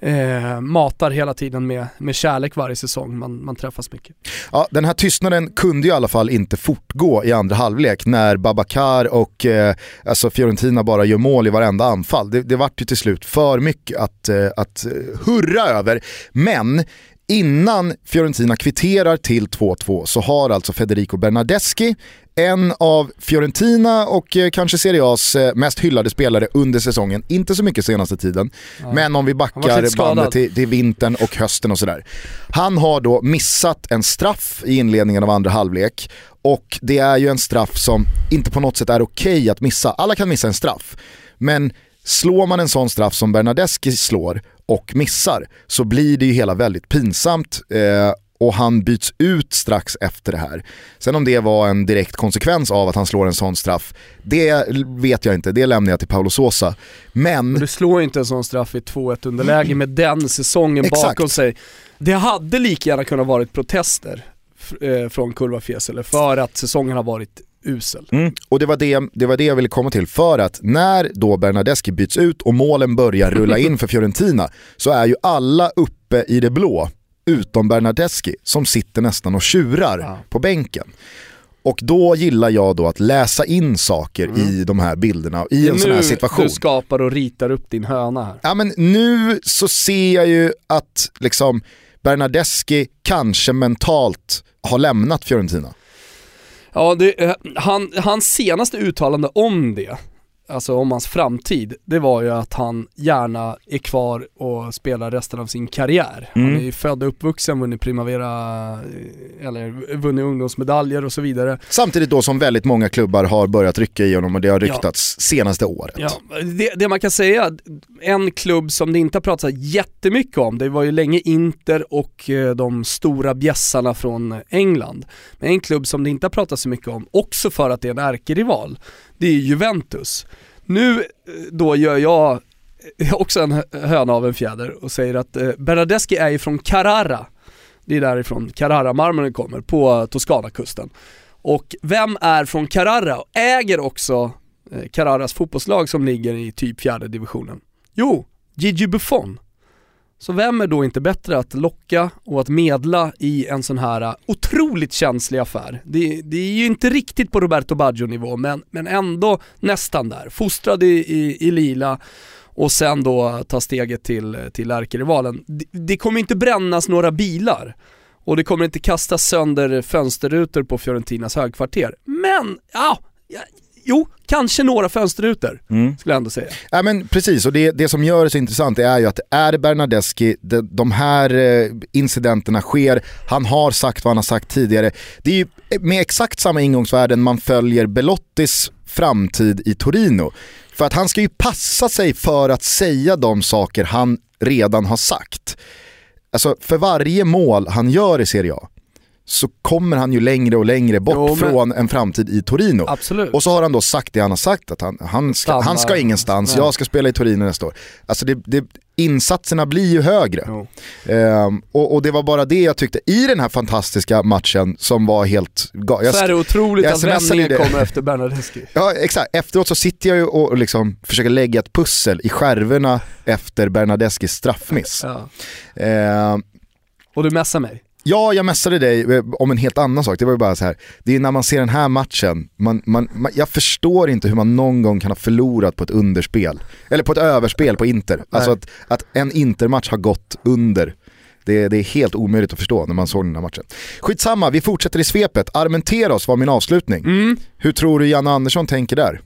eh, matar hela tiden med, med kärlek varje säsong, man, man träffas mycket. Ja, den här tystnaden kunde ju i alla fall inte fortgå i andra halvlek när Babacar och eh, alltså Fiorentina bara gör mål i varenda anfall. Det, det vart ju till slut för mycket att, eh, att eh, hurra över. Men Innan Fiorentina kvitterar till 2-2 så har alltså Federico Bernardeschi, en av Fiorentina och eh, kanske Serie A's eh, mest hyllade spelare under säsongen, inte så mycket senaste tiden, ja. men om vi backar bandet till, till vintern och hösten och sådär. Han har då missat en straff i inledningen av andra halvlek och det är ju en straff som inte på något sätt är okej okay att missa. Alla kan missa en straff, men slår man en sån straff som Bernadeschi slår och missar så blir det ju hela väldigt pinsamt eh, och han byts ut strax efter det här. Sen om det var en direkt konsekvens av att han slår en sån straff, det vet jag inte, det lämnar jag till Paolo Sosa. Men... Du slår inte en sån straff i 2-1 underläge med den säsongen Exakt. bakom sig. Det hade lika gärna kunnat varit protester eh, från Kurva Fiesele för att säsongen har varit usel. Mm. Och det var det, det var det jag ville komma till, för att när då Bernadeschi byts ut och målen börjar rulla in för Fiorentina så är ju alla uppe i det blå, utom Bernadeschi som sitter nästan och tjurar ja. på bänken. Och då gillar jag då att läsa in saker mm. i de här bilderna, i en sån här situation. du skapar och ritar upp din höna här. Ja men nu så ser jag ju att liksom Bernadeschi kanske mentalt har lämnat Fiorentina. Ja, det, eh, han, hans senaste uttalande om det alltså om hans framtid, det var ju att han gärna är kvar och spelar resten av sin karriär. Mm. Han är ju född och uppvuxen, vunnit Primavera, eh, eller vunnit ungdomsmedaljer och så vidare. Samtidigt då som väldigt många klubbar har börjat rycka i honom och det har ryktats ja. senaste året. Ja, det, det, man kan säga, en klubb som det inte har pratats jättemycket om, det var ju länge Inter och eh, de stora bjässarna från England. Men en klubb som det inte har pratats så mycket om, också för att det är en ärkerival, det är Juventus. Nu eh, då gör jag eh, också en höna av en fjäder och säger att eh, Bernadeschi är ju från Carrara. Det är därifrån Carrara-marmorn kommer, på Toscanakusten. Och vem är från Carrara och äger också eh, Carraras fotbollslag som ligger i typ fjärde divisionen? Jo, Gigi Buffon. Så vem är då inte bättre att locka och att medla i en sån här äh, otroligt känslig affär? Det, det är ju inte riktigt på Roberto Baggio-nivå men, men ändå nästan där. Fostrad i, i, i lila och sen då ta steget till, till ärkerivalen. Det, det kommer inte brännas några bilar och det kommer inte kastas sönder fönsterrutor på Fiorentinas högkvarter. Men, ja, jo, kanske några fönsterrutor mm. skulle jag ändå säga. Ja, men precis, och det, det som gör det så intressant är ju att är Bernadeschi, de, de här eh, incidenterna sker, han har sagt vad han har sagt tidigare. Det är ju med exakt samma ingångsvärden man följer Belottis framtid i Torino. För att han ska ju passa sig för att säga de saker han redan har sagt. Alltså för varje mål han gör i Serie A så kommer han ju längre och längre bort jo, men... från en framtid i Torino. Absolut. Och så har han då sagt det han har sagt, att han, han, ska, han ska ingenstans, Nej. jag ska spela i Torino nästa år. Alltså det, det, insatserna blir ju högre. Ehm, och, och, det var bara det jag tyckte i den här fantastiska matchen som var helt galet. Så är det otroligt att vändningen kommer efter Bernadeschi. Ja exakt, efteråt så sitter jag ju och liksom försöker lägga ett pussel i skärvorna efter Bernadeskis straffmiss. Ja. Ehm, och du messar mig? Ja, jag messade dig eh, om en helt annan sak. Det var ju bara så här. det är när man ser den här matchen, man, man, man, jag förstår inte hur man någon gång kan ha förlorat på ett underspel. Eller på ett överspel på Inter. Alltså att, att en Intermatch har gått under. Det, det, är helt omöjligt att förstå när man såg den här matchen. Skitsamma, vi fortsätter i svepet. Armenteros var min avslutning. Mm. Hur tror du Janne Andersson tänker där?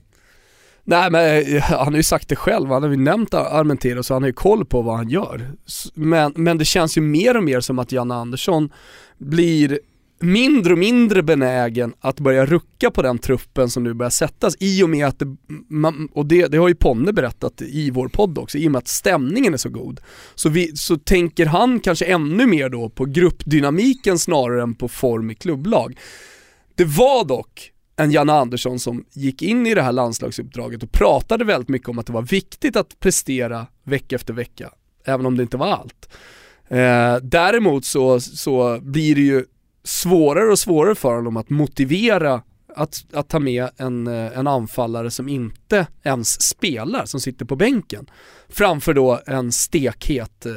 Nej men eh, han har ju sagt det själv, han har ju nämnt Armentero så han har ju koll på vad han gör. Men, men det känns ju mer och mer som att Janne Andersson blir mindre och mindre benägen att börja rucka på den truppen som nu börjar sättas i och med att, det, man, och det, det, har ju Ponne berättat i vår podd också, i och med att stämningen är så god. Så, vi, så tänker han kanske ännu mer då på gruppdynamiken snarare än på form i klubblag. Det var dock en Janne Andersson som gick in i det här landslagsuppdraget och pratade väldigt mycket om att det var viktigt att prestera vecka efter vecka, även om det inte var allt. Eh, däremot så, så blir det ju svårare och svårare för honom att motivera att, att ta med en, eh, en anfallare som inte ens spelar, som sitter på bänken, framför då en stekhet eh,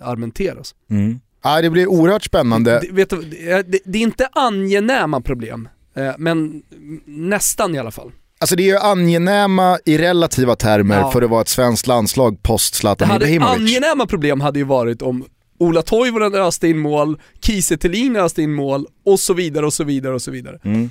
Armenteros. Mm. Ja, det blir oerhört spännande. Det, vet du, det, det är inte angenäma problem, men nästan i alla fall. Alltså det är ju angenäma i relativa termer ja. för att vara ett svenskt landslag post Zlatan Ibrahimovic. Angenäma problem hade ju varit om Ola Toivonen öste in mål, Kiese Thelin öste in mål och så vidare och så vidare och så vidare. Mm.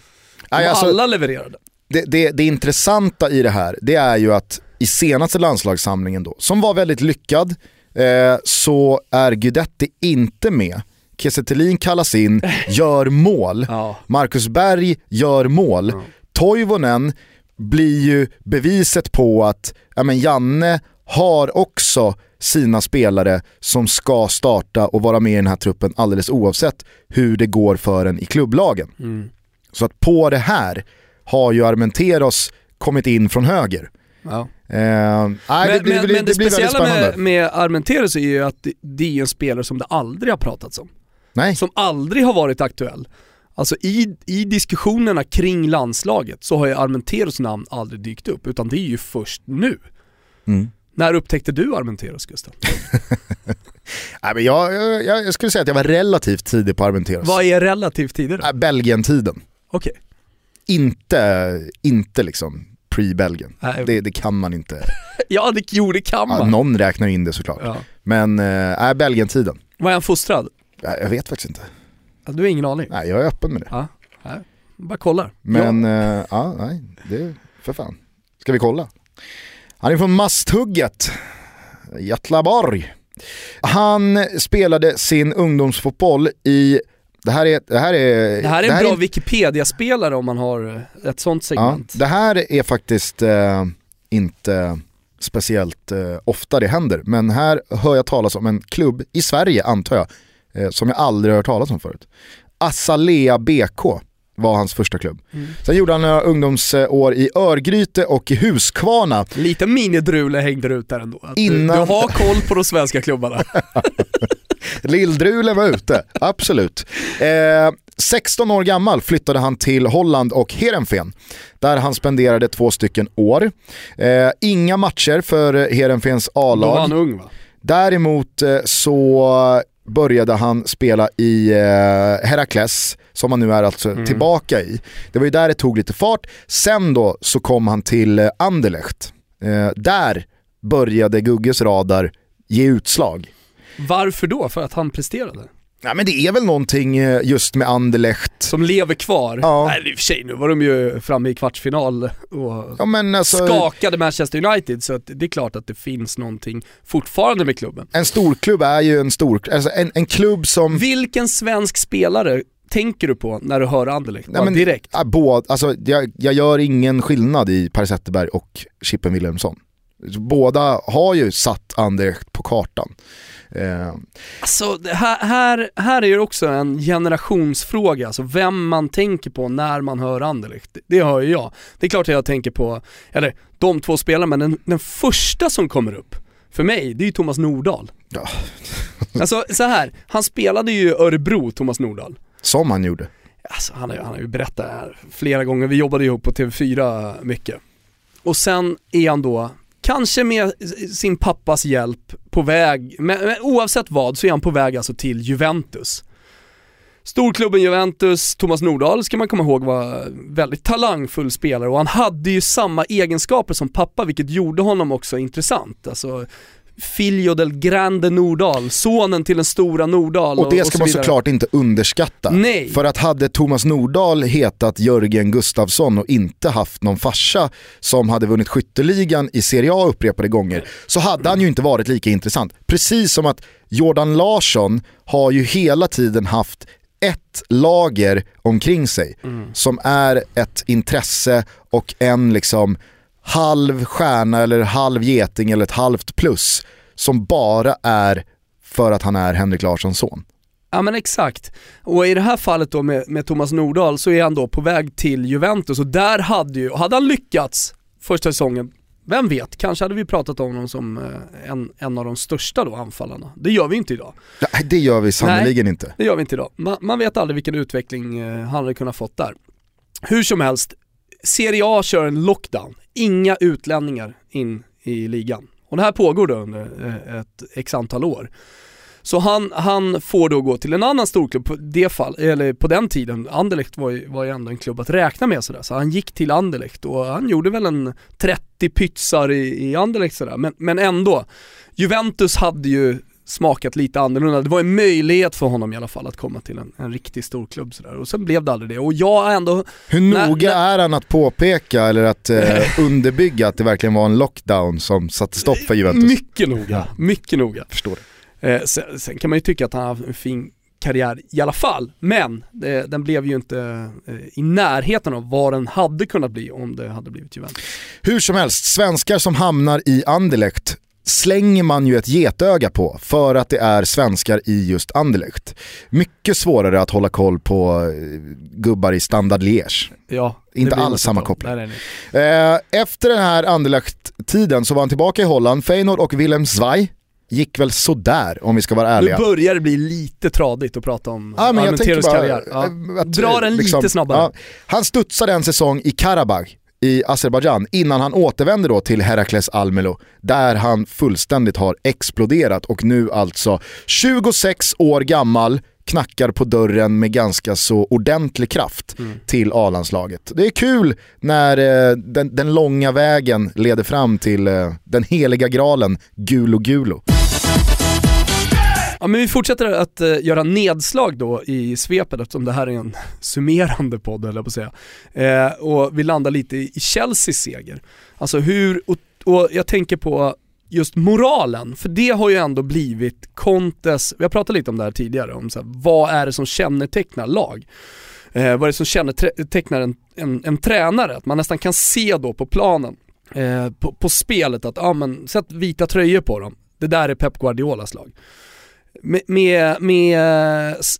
Aj, alltså, alla levererade. Det, det, det intressanta i det här, det är ju att i senaste landslagssamlingen då, som var väldigt lyckad, eh, så är Guidetti inte med Kiese kallas in, gör mål. Marcus Berg gör mål. Toivonen blir ju beviset på att ja, men Janne har också sina spelare som ska starta och vara med i den här truppen alldeles oavsett hur det går för en i klubblagen. Mm. Så att på det här har ju Armenteros kommit in från höger. Ja. Eh, nej, men, det, blir, men, det, men det, det speciella med, med Armenteros är ju att det, det är en spelare som det aldrig har pratats om. Nej. som aldrig har varit aktuell. Alltså i, i diskussionerna kring landslaget så har ju Armenteros namn aldrig dykt upp, utan det är ju först nu. Mm. När upptäckte du Armenteros Gustav? Nej, men jag, jag, jag, skulle säga att jag var relativt tidig på Armenteros. Vad är relativt tidig då? Belgien-tiden. Okej. Okay. Inte, inte liksom pre-Belgien. Det, det, kan man inte. ja, det, jo det kan man. Ja, någon räknar in det såklart. Ja. Men, äh, Belgien-tiden. Var är han fostrad? Jag vet faktiskt inte. Ja, du har ingen aning? Nej, jag är öppen med det. Ja, nej. bara kollar. Men, ja. Eh, ja, nej, det för fan. Ska vi kolla? Han är från Masthugget, Jättlaborg. Han spelade sin ungdomsfotboll i det här är, det här är, det här är en bra är... Wikipedia-spelare om man har ett sånt segment. Ja, det här är faktiskt eh, inte speciellt eh, ofta det händer, men här hör jag talas om en klubb i Sverige antar jag, eh, som jag aldrig hört talas om förut. Assalea BK var hans första klubb. Mm. Sen gjorde han några ungdomsår i Örgryte och i Huskvarna. Lite minidrule hängde du ut där ändå. Innan... Du har koll på de svenska klubbarna. Lilldrulen var ute, absolut. Eh, 16 år gammal flyttade han till Holland och Heerenveen där han spenderade två stycken år. Eh, inga matcher för Heerenveens A-lag. Då var han ung va? Däremot eh, så började han spela i eh, Herakles, som han nu är alltså mm. tillbaka i. Det var ju där det tog lite fart. Sen då så kom han till eh, Anderlecht. Eh, där började Gugges radar ge utslag. Varför då? För att han presterade? Nej men det är väl någonting eh, just med Anderlecht. Som lever kvar. Ja. Nej i och för sig, nu var de ju framme i kvartsfinal och ja, alltså, skakade Manchester United så det är klart att det finns någonting fortfarande med klubben. En storklubb är ju en stor, alltså en, en klubb som... Vilken svensk spelare tänker du på när du hör Anderlecht? Nej, men, direkt. Äh, båd, alltså, jag, jag gör ingen skillnad i Per Zetterberg och Chippen Wilhelmsson. Båda har ju satt Anderlecht på kartan. Eh. Alltså här, här, här är det också en generationsfråga, alltså vem man tänker på när man hör Anderlecht. Det hör ju jag. Det är klart att jag tänker på, eller de två spelarna, men den, den första som kommer upp för mig, det är ju Thomas Nordahl. Ja. alltså så här, han spelade ju Örebro, Thomas Nordahl. Som han gjorde. Alltså, han, har, han har ju berättat det här flera gånger, vi jobbade ihop på TV4 mycket. Och sen är han då kanske med sin pappas hjälp på väg, men, men oavsett vad så är han på väg alltså till Juventus. Storklubben Juventus, Thomas Nordahl ska man komma ihåg var väldigt talangfull spelare och han hade ju samma egenskaper som pappa vilket gjorde honom också intressant. Alltså Filio del Grande Nordahl, sonen till den stora Nordahl. Och det ska och man såklart inte underskatta. Nej. För att hade Thomas Nordahl hetat Jörgen Gustafsson och inte haft någon farsa som hade vunnit skytteligan i Serie A upprepade gånger så hade han ju inte varit lika intressant. Precis som att Jordan Larsson har ju hela tiden haft ett lager omkring sig mm. som är ett intresse och en liksom halv stjärna eller halv geting eller ett halvt plus som bara är för att han är Henrik Larssons son. Ja men exakt. Och i det här fallet då med, med Thomas Nordahl så är han då på väg till Juventus och där hade ju, hade han lyckats första säsongen, vem vet, kanske hade vi pratat om honom som eh, en, en av de största då anfallarna. Det gör vi inte idag. Nej det gör vi sannerligen inte. det gör vi inte idag. Man, man vet aldrig vilken utveckling eh, han hade kunnat fått där. Hur som helst, Serie A kör en lockdown inga utlänningar in i ligan. Och det här pågår då under eh, ett x antal år. Så han, han får då gå till en annan storklubb på, det fall, eller på den tiden, Anderlecht var ju, var ju ändå en klubb att räkna med sådär. Så han gick till Anderlecht och han gjorde väl en 30 pytsar i, i Anderlecht sådär. Men, men ändå, Juventus hade ju smakat lite annorlunda. Det var en möjlighet för honom i alla fall att komma till en, en riktig storklubb sådär. Och sen blev det aldrig det. Och jag ändå... Hur noga när, är han att påpeka eller att eh, underbygga att det verkligen var en lockdown som satte stopp för Juventus? Mycket noga, mycket noga. Förstår det. Eh, sen, sen, kan man ju tycka att han har en fin karriär i alla fall, men det, den blev ju inte eh, i närheten av vad den hade kunnat bli om det hade blivit Juventus. Hur som helst, svenskar som hamnar i Anderlecht slänger man ju ett getöga på för att det är svenskar i just Anderlecht. Mycket svårare att hålla koll på eh, gubbar i Standard Liège. Ja, Inte alls samma koppling. Nej, nej, nej. Eh, efter den här Anderlecht-tiden så var han tillbaka i Holland, Feyenoord och Willem Zweig gick väl sådär om vi ska vara ärliga. Nu börjar det bli lite tradigt att prata om ja, men jag tänker bara, karriär. Ja. Att, Dra den liksom, lite snabbare. Ja, han studsade en säsong i Karabag i Azerbajdzjan innan han återvänder då till Herakles Almelo där han fullständigt har exploderat och nu alltså 26 år gammal knackar på dörren med ganska så ordentlig kraft mm. till A-landslaget. Det är kul när eh, den, den, långa vägen leder fram till eh, den heliga graalen Gulo Gulo. Ja men vi fortsätter att uh, göra nedslag då i svepet eftersom det här är en summerande podd eller på att säga. Uh, och vi landar lite i Chelseas seger. Alltså hur, och, och jag tänker på just moralen, för det har ju ändå blivit Contes, vi har pratat lite om det här tidigare, om så här, vad är det som kännetecknar lag? Eh, vad är det som kännetecknar en, en, en tränare? Att man nästan kan se då på planen, eh, på, på, spelet att, ja ah, men sätt vita tröjor på dem. Det där är Pep Guardiolas lag med, med, med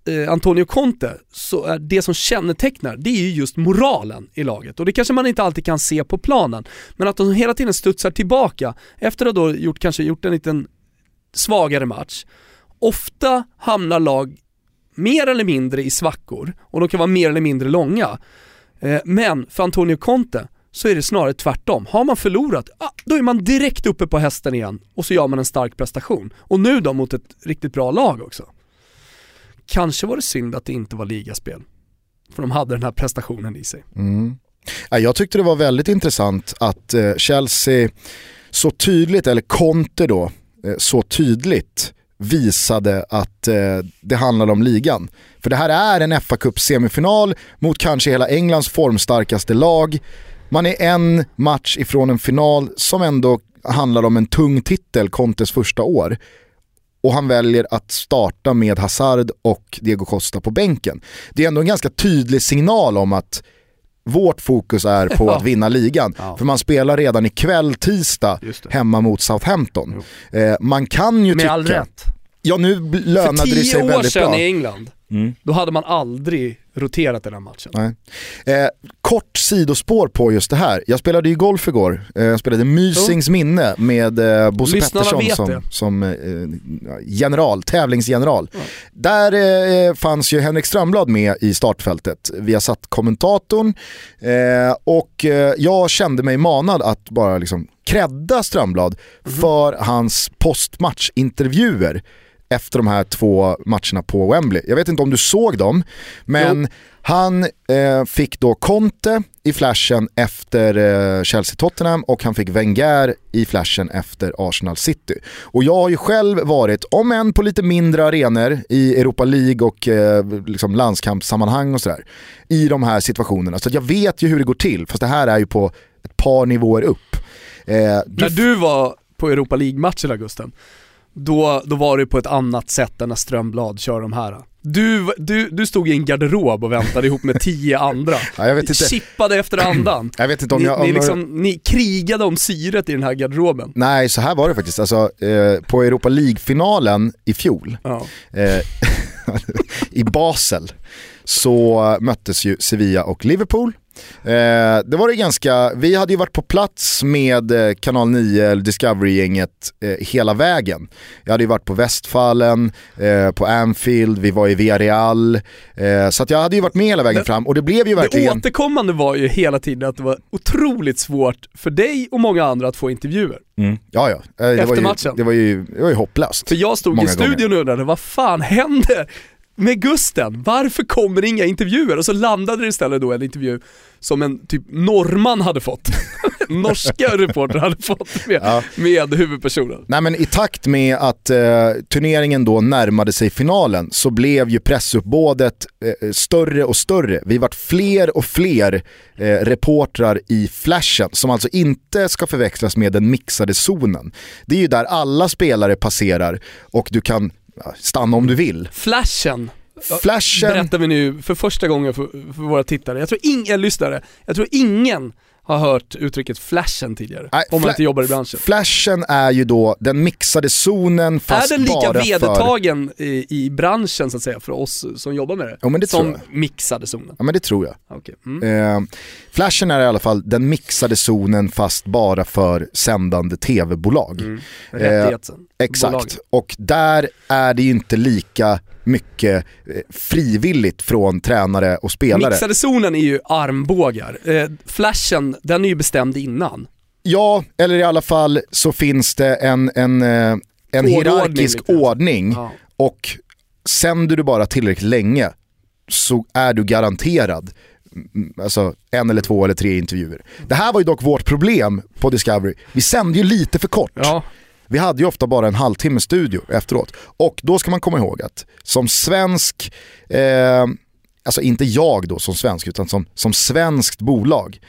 eh, Antonio Conte, så är det som kännetecknar, det är ju just moralen i laget. Och det kanske man inte alltid kan se på planen, men att de hela tiden studsar tillbaka efter att ha då gjort, kanske gjort en liten svagare match. Ofta hamnar lag mer eller mindre i svackor, och de kan vara mer eller mindre långa. Eh, men för Antonio Conte så är det snarare tvärtom. Har man förlorat, då är man direkt uppe på hästen igen och så gör man en stark prestation. Och nu då mot ett riktigt bra lag också. Kanske var det synd att det inte var ligaspel. För de hade den här prestationen i sig. Mm. Jag tyckte det var väldigt intressant att eh, Chelsea så tydligt, eller Conte då, eh, så tydligt visade att eh, det handlade om ligan. För det här är en fa Cup semifinal mot kanske hela Englands formstarkaste lag. Man är en match ifrån en final som ändå handlar om en tung titel, Contes första år. Och han väljer att starta med Hazard och Diego Costa på bänken. Det är ändå en ganska tydlig signal om att vårt fokus är på ja. att vinna ligan. Ja. För man spelar redan ikväll tisdag hemma mot Southampton. Eh, man kan ju Med tycka... all rätt. Ja nu lönade det sig väldigt bra. För tio år sedan i England, mm. då hade man aldrig roterat den här matchen. Nej. Eh, kort sidospår på just det här. Jag spelade ju golf igår. Eh, jag spelade Mysings oh. minne med eh, Bosse Lyssnarna Pettersson som, som eh, general, tävlingsgeneral. Mm. Där eh, fanns ju Henrik Strömblad med i startfältet. Vi har satt kommentatorn eh, och eh, jag kände mig manad att bara liksom credda Strömblad mm. för hans postmatchintervjuer efter de här två matcherna på Wembley. Jag vet inte om du såg dem, men jo. han eh, fick då Conte i flashen efter eh, Chelsea-Tottenham och han fick Wenger i flashen efter Arsenal-City. Och jag har ju själv varit, om än på lite mindre arenor i Europa League och eh, liksom landskampssammanhang och sådär, i de här situationerna. Så jag vet ju hur det går till, fast det här är ju på ett par nivåer upp. Eh, När du var på Europa League-matcherna Gusten, då, då var det på ett annat sätt än när Strömblad kör de här. Du, du, du stod i en garderob och väntade ihop med tio andra. Ja, jag vet inte. Chippade efter andan. Jag vet inte om ni, jag... Om ni, liksom, ni krigade om syret i den här garderoben. Nej, så här var det faktiskt. Alltså, eh, på Europa League-finalen i fjol, ja. eh, i Basel, så möttes ju Sevilla och Liverpool. Eh, det var det ganska, vi hade ju varit på plats med eh, Kanal 9, Discovery-gänget eh, hela vägen. Jag hade ju varit på Westfallen, eh, på Anfield, vi var i Villarreal. Eh, så att jag hade ju varit med hela vägen det, fram och det blev ju verkligen... Det återkommande var ju hela tiden att det var otroligt svårt för dig och många andra att få intervjuer. Mm. Ja, ja. Eh, det Efter var ju, matchen. Det var ju, det var ju hopplöst. För jag stod i studion och undrade, vad fan händer? med Gusten, varför kommer inga intervjuer? Och så landade det istället då en intervju som en typ norrman hade fått. Norska reporter hade fått med, ja. med huvudpersonen. Nej men i takt med att eh, turneringen då närmade sig finalen så blev ju pressuppbådet eh, större och större. Vi vart fler och fler eh, reportrar i flashen som alltså inte ska förväxlas med den mixade zonen. Det är ju där alla spelare passerar och du kan stanna om du vill. Flashen Flashen... berättar vi nu för första gången för, för våra tittare. Jag tror ingen lyssnare, jag tror ingen har hört uttrycket flashen tidigare, Nej, om man inte jobbar i branschen. Flashen är ju då den mixade zonen fast Är den lika vedertagen för... i, i, branschen så att säga för oss som jobbar med det? Ja, men det som tror jag. mixade zonen? Ja men det tror jag. Okay. Mm. Eh, flashen är i alla fall den mixade zonen fast bara för sändande tv-bolag. Mm. Rättigheten. Eh, exakt, Bolaget. och där är det ju inte lika mycket eh, frivilligt från tränare och spelare. Mixade zonen är ju armbågar. Eh, flashen, den är ju bestämd innan. Ja, eller i alla fall så finns det en, en, eh, en hierarkisk lite. ordning ja. och sänder du bara tillräckligt länge så är du garanterad mm, alltså en eller två eller tre intervjuer. Det här var ju dock vårt problem på Discovery. Vi sände ju lite för kort. Ja. Vi hade ju ofta bara en halvtimme studio efteråt. Och då ska man komma ihåg att som svensk, eh, alltså inte jag då som svensk, utan som, som svenskt bolag,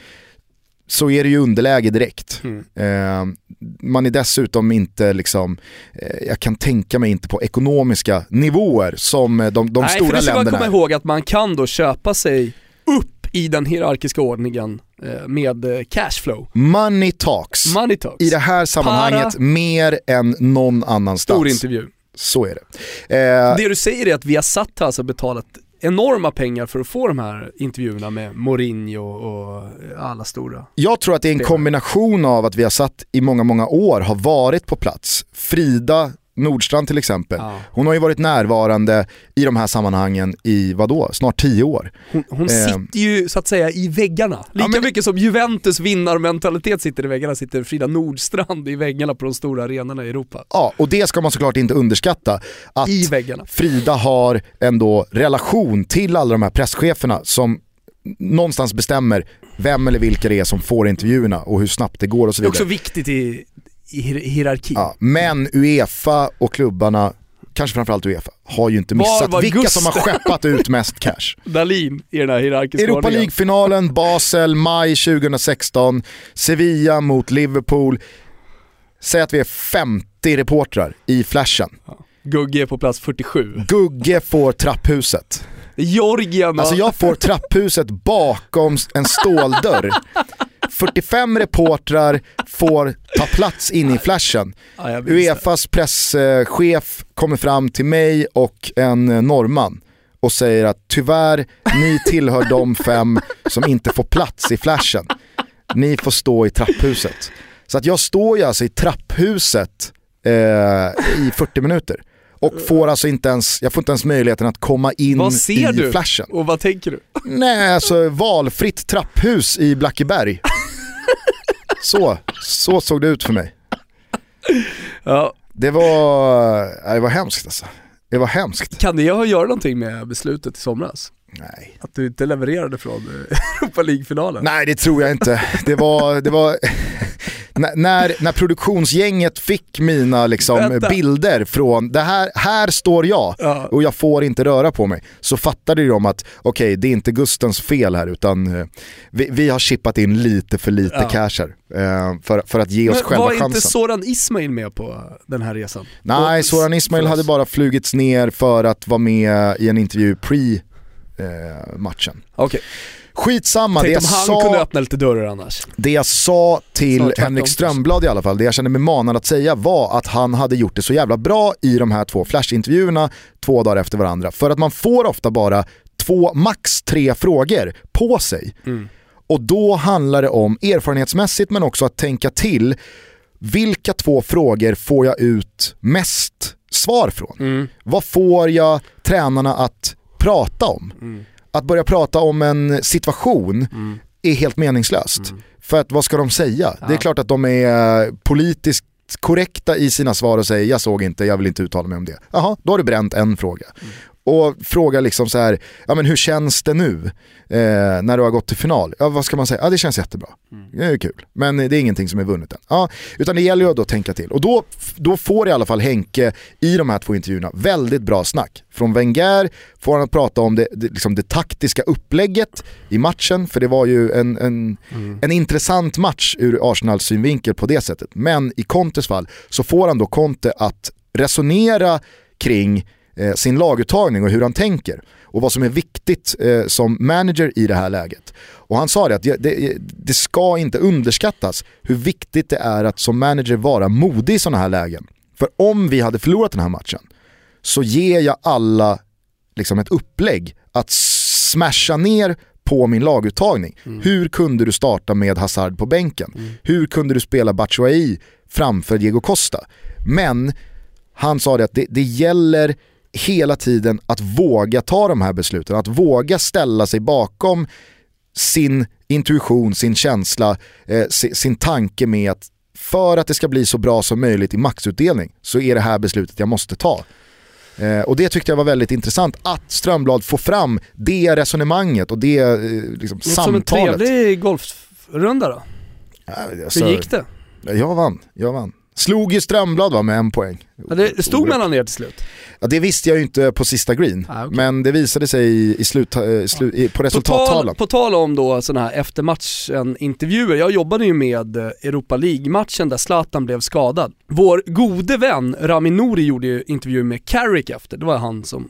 så är det ju underläge direkt. Mm. Eh, man är dessutom inte, liksom, eh, jag kan tänka mig inte på ekonomiska nivåer som de, de Nej, stora länderna. Nej, för det ska man komma ihåg att man kan då köpa sig upp i den hierarkiska ordningen Eh, med eh, cashflow. Money talks. Money talks. I det här sammanhanget Para. mer än någon annanstans. Stor intervju. Så är det. Eh, det du säger är att vi har satt alltså betalat enorma pengar för att få de här intervjuerna med Mourinho och alla stora. Jag tror att det är en kombination av att vi har satt i många, många år, har varit på plats. Frida Nordstrand till exempel, Ja. hon har ju varit närvarande i de här sammanhangen i vadå, snart tio år. Hon, hon Eh. sitter ju så att säga i väggarna. Lika men- mycket som Juventus vinnarmentalitet sitter i väggarna sitter Frida Nordstrand i väggarna på de stora arenorna i Europa. Ja, och det ska man såklart inte underskatta. Att I väggarna. Frida har ändå relation till alla de här presscheferna som någonstans bestämmer vem eller vilka det är som får intervjuerna och hur snabbt det går och så Det är vidare. också viktigt i hier- hierarki. Ja, men Uefa och klubbarna, kanske framförallt Uefa, har ju inte missat vilka som har skeppat ut mest cash. Dalin i den här hierarkiska Europa. League-finalen, Basel, maj 2016, Sevilla mot Liverpool. Säg att vi är 50 reportrar i flashen. Gugge är på plats 47. Gugge får trapphuset. Georgien Alltså jag får trapphuset bakom en ståldörr. 45 reportrar får ta plats inne i flashen. Ja. Uefas presschef kommer fram till mig och en eh, norrman och säger att tyvärr, ni tillhör de fem som inte får plats i flashen. Ni får stå i trapphuset. Så att jag står ju alltså i trapphuset eh, i 40 minuter. Och får alltså inte ens, jag får inte ens möjligheten att komma in Vad ser i du? flashen. Och vad tänker du? Nej, alltså valfritt trapphus i Blackeberg. Så, så såg det ut för mig. Ja, Det var, det var hemskt alltså. Det var hemskt. kan det ha att göra någonting med beslutet i somras? Nej. Att du inte levererade från eh, Europa League-finalen? Nej det tror jag inte. Det var, det var när, när, produktionsgänget fick mina liksom, bilder från, det här, här står jag Ja. och jag får inte röra på mig. Så fattade de att okej det är inte Gustens fel här utan eh, vi, vi har chippat in lite för lite Ja. cash här. eh, för, för att ge oss Men själva var chansen. inte Soran Ismail med på den här resan? Nej, Och- Soran Ismail hade bara flugits ner för att vara med i en intervju pre-matchen. Okej, Skitsamma, det tänk jag, om han sa, kunde öppna lite dörrar annars. det jag sa till Henrik. Strömblad i alla fall, det jag kände mig manad att säga var att han hade gjort det så jävla bra i de här två flashintervjuerna två dagar efter varandra. För att man får ofta bara två, max tre frågor på sig. Och då handlar det om erfarenhetsmässigt men också att tänka till vilka två frågor får jag ut mest svar från? Vad får jag tränarna att prata om? Att börja prata om en situation är helt meningslöst. För att vad ska de säga? Det är klart att de är politiskt korrekta i sina svar och säger jag såg inte, jag vill inte uttala mig om det. Jaha, då har du bränt en fråga. Och fråga liksom så här, ja men hur känns det nu eh, när du har gått till final? Ja vad ska man säga? Ja det känns jättebra. Det är kul. Men det är ingenting som är vunnet än. Ja, utan det gäller ju att då tänka till. Och då, då får i alla fall Henke i de här två intervjuerna väldigt bra snack. Från Wenger får han att prata om det, det, liksom det taktiska upplägget i matchen, för det var ju en, en, en intressant match ur Arsenals synvinkel på det sättet. Men i Contes fall så får han då Conte att resonera kring eh, sin laguttagning och hur han tänker och vad som är viktigt eh, som manager i det här läget. Och han sa det att det, det, det ska inte underskattas hur viktigt det är att som manager vara modig i sådana här lägen. För om vi hade förlorat den här matchen så ger jag alla liksom ett upplägg att smasha ner på min laguttagning. Hur kunde du starta med Hazard på bänken? Hur kunde du spela Batshuayi framför Diego Costa? Men han sa det att det, det gäller hela tiden att våga ta de här besluten, att våga ställa sig bakom sin intuition, sin känsla, eh, sin, tanke med att för att det ska bli så bra som möjligt i maxutdelning så är det här beslutet jag måste ta. Eh, och det tyckte jag var väldigt intressant att Strömblad får fram det resonemanget och det eh, liksom, Låter som en samtalet. trevlig golfrunda då. Ja, Hur alltså, gick det? Jag vann, jag vann. Slog ju Strömblad va, med en poäng. Ja, det stod mellan er till slut. Ja, det visste jag ju inte på sista green, Ah, okej. men det visade sig i, i slut, eh, slu, i, på På tal, resultattavlan. på tal om då sådana här eftermatchen-intervjuer, jag jobbade ju med eh, Europa League-matchen där Zlatan blev skadad. Vår gode vän Rami Nouri gjorde ju intervju med Carrick efter, det var han som,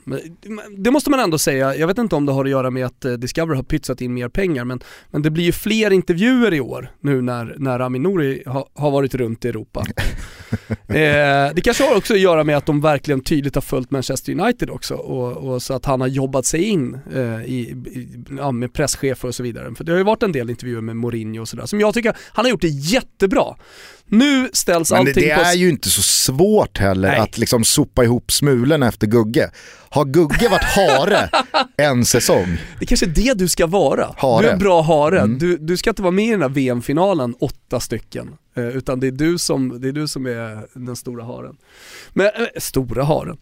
det måste man ändå säga, jag vet inte om det har att göra med att eh, Discover har pytsat in mer pengar, men, men det blir ju fler intervjuer i år nu när, när Rami Nouri ha, har varit runt i Europa. eh, det kanske har också att göra med att de verkligen tydligt har följt Manchester United också och, och så att han har jobbat sig in eh, i, i, ja, med presschefer och så vidare. För det har ju varit en del intervjuer med Mourinho och sådär som jag tycker han har gjort det jättebra. Nu ställs Men det, allting det på... är ju inte så svårt heller Nej. att liksom sopa ihop smulorna efter Gugge. Har Gugge varit hare en säsong? Det kanske är det du ska vara. Hare. Du är en bra hare. Mm. Du, du ska inte vara med i den här VM-finalen, åtta stycken. Eh, utan det är, du som, det är du som är den stora haren. Men, eh, stora haren.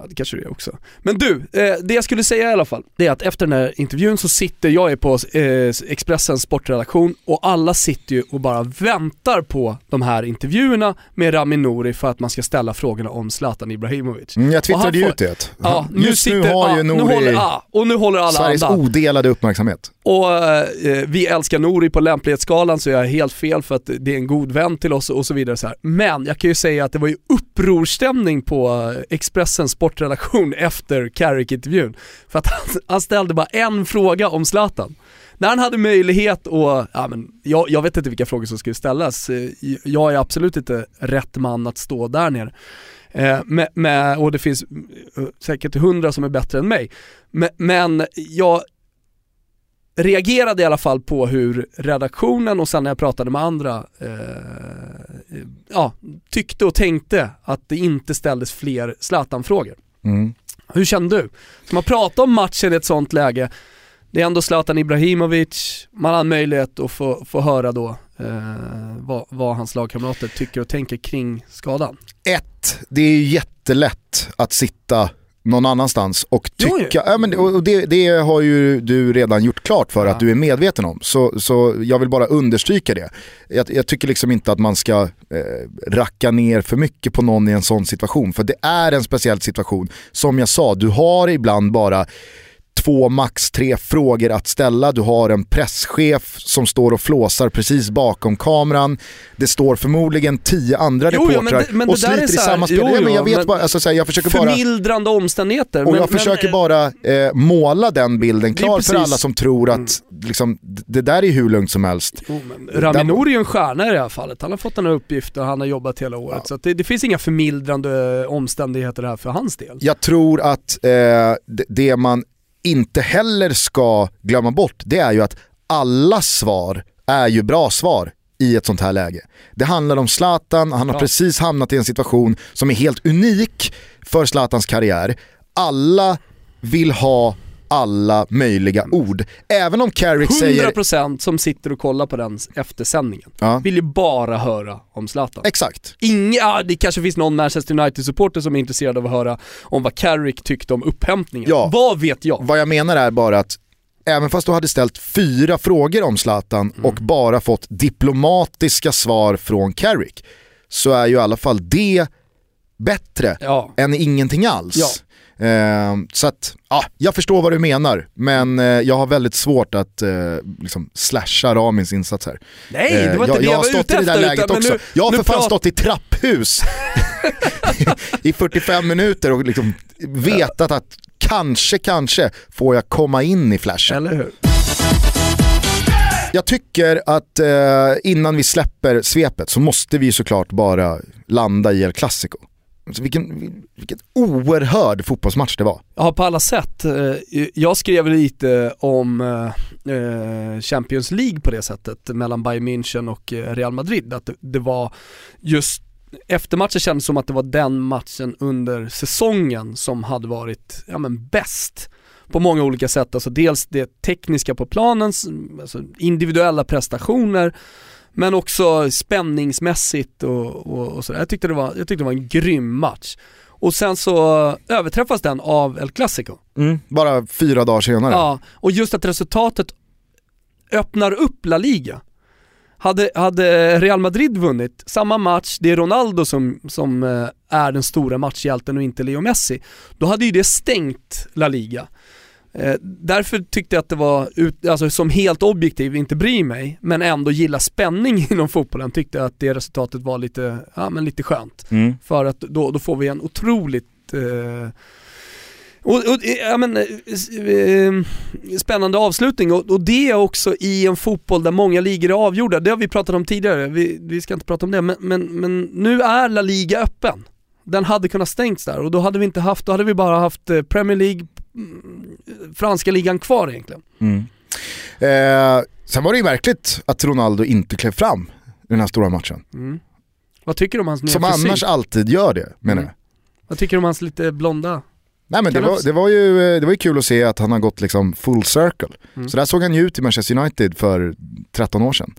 Ja det kanske det är också. Men du, eh, det jag skulle säga i alla fall, det är att efter den här intervjun så sitter jag är på eh, Expressens sportredaktion och alla sitter ju och bara väntar på de här intervjuerna med Rami Nouri för att man ska ställa frågorna om Zlatan Ibrahimovic. Mm, jag twittrade ju ut det. Ja, nu Just nu sitter, har ja, ju nu Nouri håller, ja, och nu håller alla Sveriges andan. odelade uppmärksamhet. Och eh, vi älskar Nori på lämplighetsskalan så jag är helt fel för att det är en god vän till oss och så vidare. Så här. Men jag kan ju säga att det var ju upprorstämning på eh, kort relation efter Carrick-intervjun. För att han, han ställde bara en fråga om Zlatan. När han hade möjlighet att, ja men jag, jag vet inte vilka frågor som skulle ställas. Eh, jag är absolut inte rätt man att stå där nere. Eh, med, med, och det finns eh, säkert hundra som är bättre än mig. Men, men jag reagerade i alla fall på hur redaktionen och sen när jag pratade med andra eh, ja, tyckte och tänkte att det inte ställdes fler Zlatan-frågor. Mm. Hur kände du? Ska man prata om matchen i ett sånt läge? Det är ändå Zlatan Ibrahimovic, man har möjlighet att få, få höra då eh, vad, vad hans lagkamrater tycker och tänker kring skadan. Ett, det är jättelätt att sitta någon annanstans och Jo, ju. tycka, ja, men, och det, det har ju du redan gjort klart för Ja. att du är medveten om. Så, så jag vill bara understryka det. Jag, jag tycker liksom inte att man ska eh, racka ner för mycket på någon i en sån situation. För det är en speciell situation. Som jag sa, du har ibland bara två, max tre frågor att ställa. Du har en presschef som står och flåsar precis bakom kameran. Det står förmodligen tio andra Jo, men reportrar det- men och det sliter i så samma spel. jo, Ja, men jag vet men- bara, alltså, så här, jag försöker bara... Förmildrande omständigheter. Och men- jag men- försöker bara eh, måla den bilden klar för precis- Mm. alla som tror att liksom, d- det där är hur lugnt som helst. Jo, men Rami Nouri är ju en stjärna i det här fallet. Han har fått den här uppgiften, han har jobbat hela året. Så att det, det finns inga förmildrande omständigheter här för hans del. Jag tror att eh, det man inte heller ska glömma bort det är ju att alla svar är ju bra svar i ett sånt här läge. Det handlar om Zlatan, han har Ja. precis hamnat i en situation som är helt unik för Zlatans karriär. Alla vill ha alla möjliga ord. Även om Carrick säger... 100% som sitter och kollar på den eftersändningen Ja. vill ju bara höra om Zlatan. Exakt. Inga, det kanske finns någon Manchester United-supporter som är intresserad av att höra om vad Carrick tyckte om upphämtningen. Ja. Vad vet jag? Vad jag menar är bara att även fast du hade ställt fyra frågor om Zlatan Mm. och bara fått diplomatiska svar från Carrick så är ju i alla fall det bättre Ja. än ingenting alls. Ja. Eh, så att, ja, jag förstår vad du menar, men eh, jag har väldigt svårt att eh, liksom slasha Ramins insats här. Nej, Eh, det var inte jag, det jag jag har stått i det där läget också. nu- jag har för fan stått i trapphus i 45 minuter och liksom vetat att kanske, kanske får jag komma in i flashen. Eller hur? Jag tycker att eh, innan vi släpper svepet så måste vi såklart bara landa i El Clasico. Alltså vilken, vilken oerhörd fotbollsmatch det var. Ja, på alla sätt. Eh, jag skrev lite om eh, eh, Champions League på det sättet mellan Bayern München och Real Madrid. Att det- var just efter matchen kändes det som att det var den matchen under säsongen som hade varit ja, men bäst på många olika sätt. Alltså dels det tekniska på planen, alltså individuella prestationer, men också spänningsmässigt och, och, och sådär. Jag tyckte, det var, jag tyckte det var en grym match. Och sen så överträffas den av El Clasico. Bara fyra dagar senare. Ja, och just att resultatet öppnar upp La Liga. Hade, hade Real Madrid vunnit samma match, det är Ronaldo som, som eh, är den stora matchhjälten och inte Leo Messi, då hade ju det stängt La Liga. Eh, därför tyckte jag att det var, ut, alltså som helt objektiv, inte bry mig, men ändå gilla spänning inom fotbollen, tyckte jag att det resultatet var lite, ja men lite skönt. Mm. För att då, då får vi en otroligt eh, och, och, ja, men, eh, eh, spännande avslutning och, och det är också i en fotboll där många ligor är avgjorda. Det har vi pratat om tidigare, vi, vi ska inte prata om det, men, men, men nu är La Liga öppen. Den hade kunnat stängs där och då hade vi inte haft, då hade vi bara haft eh, Premier League, franska ligan kvar egentligen. Mm. Eh, sen var det ju märkligt att Ronaldo inte klev fram i den här stora matchen. Mm. Vad tycker du om hans nya Som fysik? annars alltid gör det menar Mm. jag. Vad tycker du om hans lite blonda? Nej men det var, det, var ju, det var ju kul att se att han har gått liksom full circle. Mm. Så där såg han ju ut i Manchester United för 13 år sedan.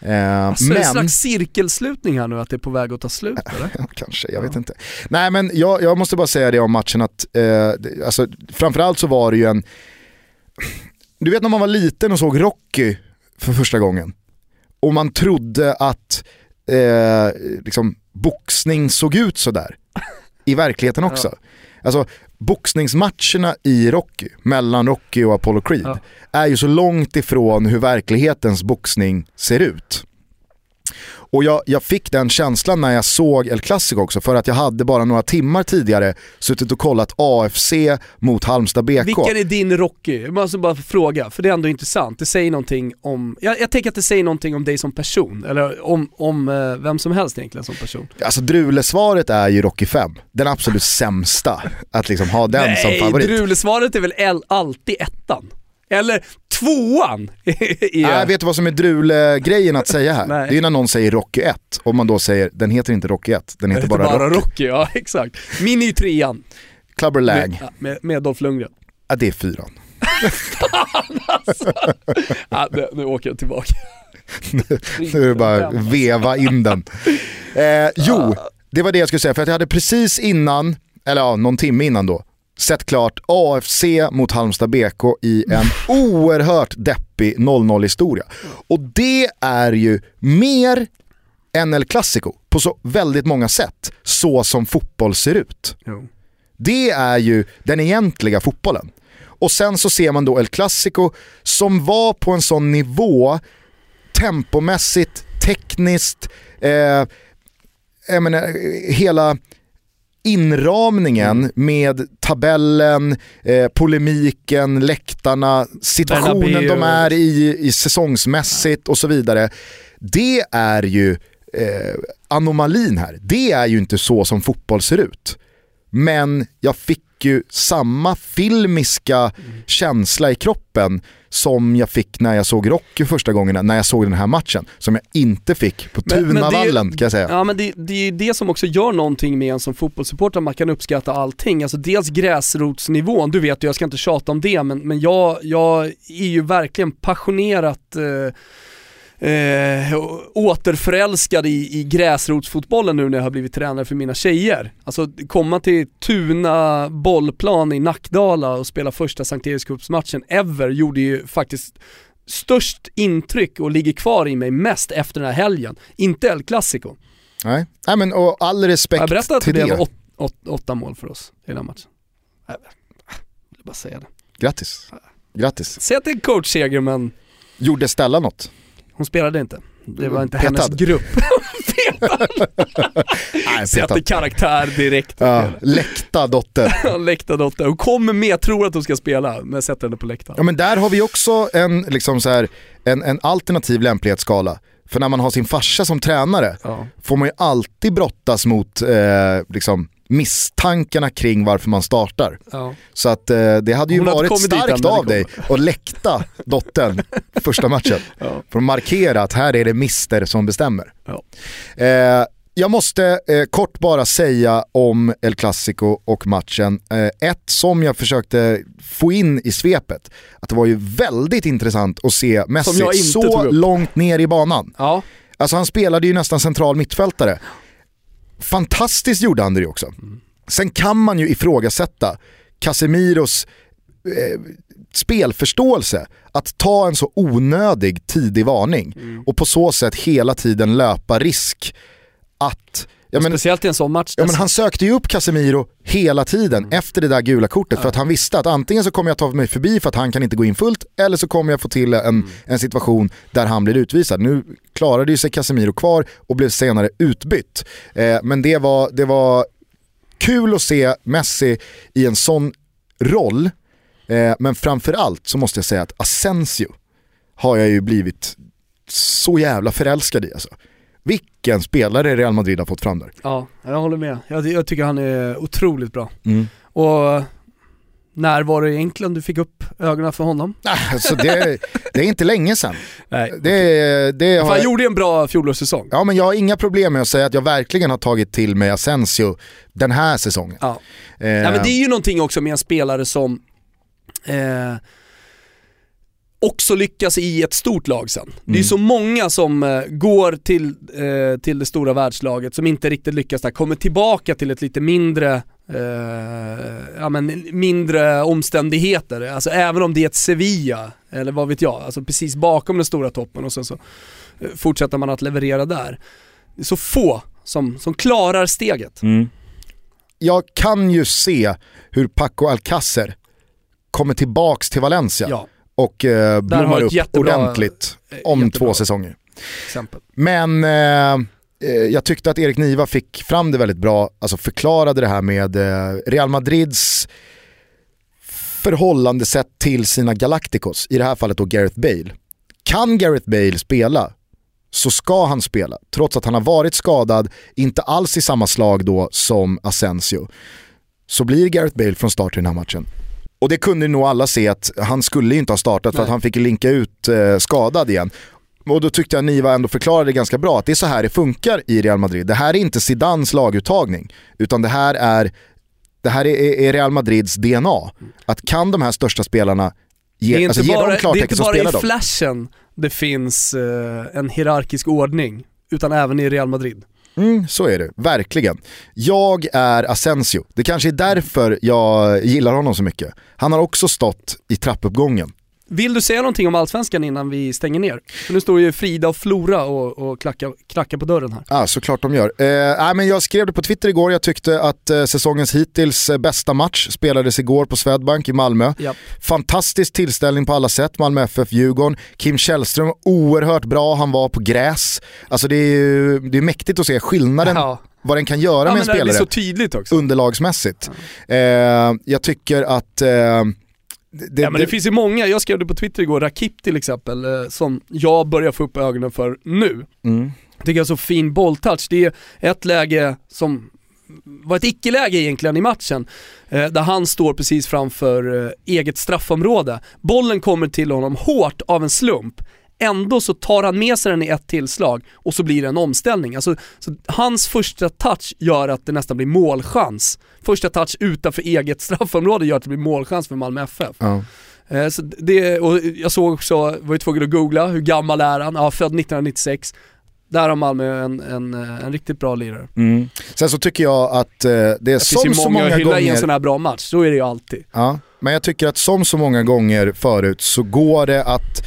Eh, Alltså, men, en slags cirkelslutning här nu, att det är på väg att ta slut eller? Ja, kanske, jag vet inte. Nej men jag, jag måste bara säga det om matchen att, eh, alltså, framförallt så var det ju en, du vet när man var liten och såg Rocky för första gången och man trodde att eh, liksom, boxning såg ut sådär i verkligheten också. Alltså boxningsmatcherna i Rocky, mellan Rocky och Apollo Creed, Ja. är ju så långt ifrån hur verklighetens boxning ser ut. Och jag, jag fick den känslan när jag såg El Clasico också för att jag hade bara några timmar tidigare suttit och kollat AFC mot Halmstad BK. Vilken är din Rocky? Jag måste bara fråga, för det är ändå intressant. Det säger någonting om, jag, jag tänker att det säger någonting om dig som person, eller om, om eh, vem som helst egentligen som person. Alltså Drule-svaret är ju Rocky 5, den absolut sämsta att liksom ha den som favorit. Drule-svaret är väl alltid ettan? Eller tvåan! är, Nej, vet du vad som är Drule-grejen att säga här? Det är när någon säger Rocky 1, och man då säger den heter inte Rocky 1, den heter heter bara, bara Rocky. Rocky. Ja, exakt. Min är ju trean. Clubber Lang, Med, med, med Dolph Lundgren. ja, det är fyran. Ja, nu, nu åker jag tillbaka. Nu är det bara veva in den. Eh, jo, det var det jag skulle säga, för att jag hade precis innan, eller ja, någon timme innan då, sett klart AFC mot Halmstad BK i en oerhört deppig 0-0 historia. Och det är ju mer än El Clasico på så väldigt många sätt, så som fotboll ser ut. Jo. Det är ju den egentliga fotbollen. Och sen så ser man då El Clasico som var på en sån nivå tempomässigt, tekniskt, eh, jag menar, hela inramningen med tabellen, eh, polemiken, läktarna, situationen Bernabéu. de är i, i säsongsmässigt och så vidare. Det är ju eh, anomalin här. Det är ju inte så som fotboll ser ut. Men jag fick ju samma filmiska känsla i kroppen som jag fick när jag såg Rocky första gången, när jag såg den här matchen. Som jag inte fick på Tunavallen kan jag säga. Ja men det, det är det som också gör någonting med en som fotbollssupporter, man kan uppskatta allting. Alltså dels gräsrotsnivån, du vet jag ska inte tjata om det, men, men jag, jag är ju verkligen passionerat eh, Eh, återförälskad i, i gräsrotsfotbollen nu när jag har blivit tränare för mina tjejer. Alltså komma till Tuna bollplan i Nackdala och spela första Sankt Erikscupsmatchen ever gjorde ju faktiskt störst intryck och ligger kvar i mig mest efter den här helgen. Inte El Clasico. Nej. Nej, men och all respekt jag berättat att till det det. var åt, åt, åtta mål för oss i den här matchen? Nej, Jag vill bara säga det. Grattis. Grattis. Säg att det är coachseger men Gjorde Stella något? Hon spelade inte. Det var inte Petad. hennes grupp. Nej, Sätter karaktär direkt. Ja, läckta dotter. Läktardotter. Hon kommer med, tror att hon ska spela, men sätter henne på läktaren. Ja men där har vi också en, liksom så här, en, en alternativ lämplighetsskala. För när man har sin farsa som tränare Ja. får man ju alltid brottas mot eh, liksom, misstankarna kring varför man startar. Ja. Så att eh, det hade ju hade varit starkt av dig att läkta dottern första matchen. Ja. För att markera att här är det mister som bestämmer. Ja. Eh, jag måste eh, kort bara säga om El Clasico och matchen. Eh, ett som jag försökte få in i svepet, att det var ju väldigt intressant att se Messi så långt ner i banan. Ja. Alltså han spelade ju nästan central mittfältare. Fantastiskt gjorde han det också. Sen kan man ju ifrågasätta Casemiros eh, spelförståelse att ta en så onödig tidig varning och på så sätt hela tiden löpa risk att Ja, men, Speciellt i en sån match. ja, men han sökte ju upp Casemiro hela tiden efter det där gula kortet för att han visste att antingen så kommer jag ta mig förbi för att han kan inte gå in fullt eller så kommer jag få till en, en situation där han blir utvisad. Nu klarade ju sig Casemiro kvar och blev senare utbytt. Eh, men det var, det var kul att se Messi i en sån roll. Eh, men framförallt så måste jag säga att Asensio har jag ju blivit så jävla förälskad i alltså. Vilken spelare Real Madrid har fått fram där. Ja, jag håller med. Jag, jag tycker han är otroligt bra. Mm. Och När var det egentligen du fick upp ögonen för honom? Alltså det, det är inte länge sedan. Nej. Det, det har, han gjorde en bra fjolårssäsong. ja, men jag har inga problem med att säga att jag verkligen har tagit till mig Asensio den här säsongen. Ja. Eh, Ja, men det är ju någonting också med en spelare som eh, också lyckas i ett stort lag sen. Det är Mm. så många som eh, går till, eh, till det stora världslaget som inte riktigt lyckas där, kommer tillbaka till ett lite mindre eh, ja, men mindre omständigheter, alltså även om det är ett Sevilla, eller vad vet jag, alltså precis bakom den stora toppen och sen så eh, fortsätter man att leverera där. Det är så få som, som klarar steget. Mm. Jag kan ju se hur Paco Alcacer kommer tillbaks till Valencia Ja, och eh, blommar upp jättebra- ordentligt eh, om jättebra. två säsonger. exempel. Men eh, eh, jag tyckte att Erik Niva fick fram det väldigt bra, alltså förklarade det här med eh, Real Madrids förhållandesätt till sina Galacticos, i det här fallet då Gareth Bale. Kan Gareth Bale spela så ska han spela, trots att han har varit skadad, inte alls i samma slag då som Asensio. Så blir Gareth Bale från start i den här matchen. Och det kunde nog alla se att han skulle inte ha startat för Nej. att han fick linka ut eh, skadad igen. Och då tyckte jag Niva ändå förklarade ganska bra att det är så här det funkar i Real Madrid. Det här är inte Zidans laguttagning, utan det här är, det här är, är Real Madrids DNA. Att kan de här största spelarna Det är ge, inte alltså, ge bara, dem det är inte bara i spelar de. flashen det finns eh, en hierarkisk ordning, utan även i Real Madrid. Mm, så är det, verkligen. Jag är Asensio, det kanske är därför jag gillar honom så mycket. Han har också stått i trappuppgången. Vill du säga någonting om Allsvenskan innan vi stänger ner? För nu står ju Frida och Flora och, och klackar, knackar på dörren här. Ja, såklart de gör. Eh, nej, men jag skrev det på Twitter igår, jag tyckte att eh, säsongens hittills eh, bästa match spelades igår på Swedbank i Malmö. Ja. Fantastisk tillställning på alla sätt, Malmö FF, Djurgården. Kim Källström, oerhört bra, han var på gräs. Alltså det är ju det är mäktigt att se skillnaden, Ja. vad den kan göra Ja, med en spelare så tydligt också. underlagsmässigt. Eh, jag tycker att... Eh, det, Ja men det finns ju många, jag skrev det på Twitter igår, Rakip till exempel, eh, som jag börjar få upp ögonen för nu. mm, Tycker jag så fin bolltouch. Det är ett läge som var ett icke-läge egentligen i matchen, eh, där han står precis framför eh, eget straffområde. Bollen kommer till honom hårt av en slump. Ändå så tar han med sig den i ett tillslag och så blir det en omställning. Alltså, så hans första touch gör att det nästan blir målchans. Första touch utanför eget straffområde gör att det blir målchans för Malmö FF. ja. Eh, Så det, och jag såg också, var ju tvungen att googla, hur gammal är han? Ja, född 1996. Där har Malmö en, en, eh, en riktigt bra lirare. Mm. Sen så tycker jag att eh, det är Det finns som ju så många många hylla i en gånger... sån här bra match, så är det ju alltid. Ja, men jag tycker att som så många gånger förut så går det att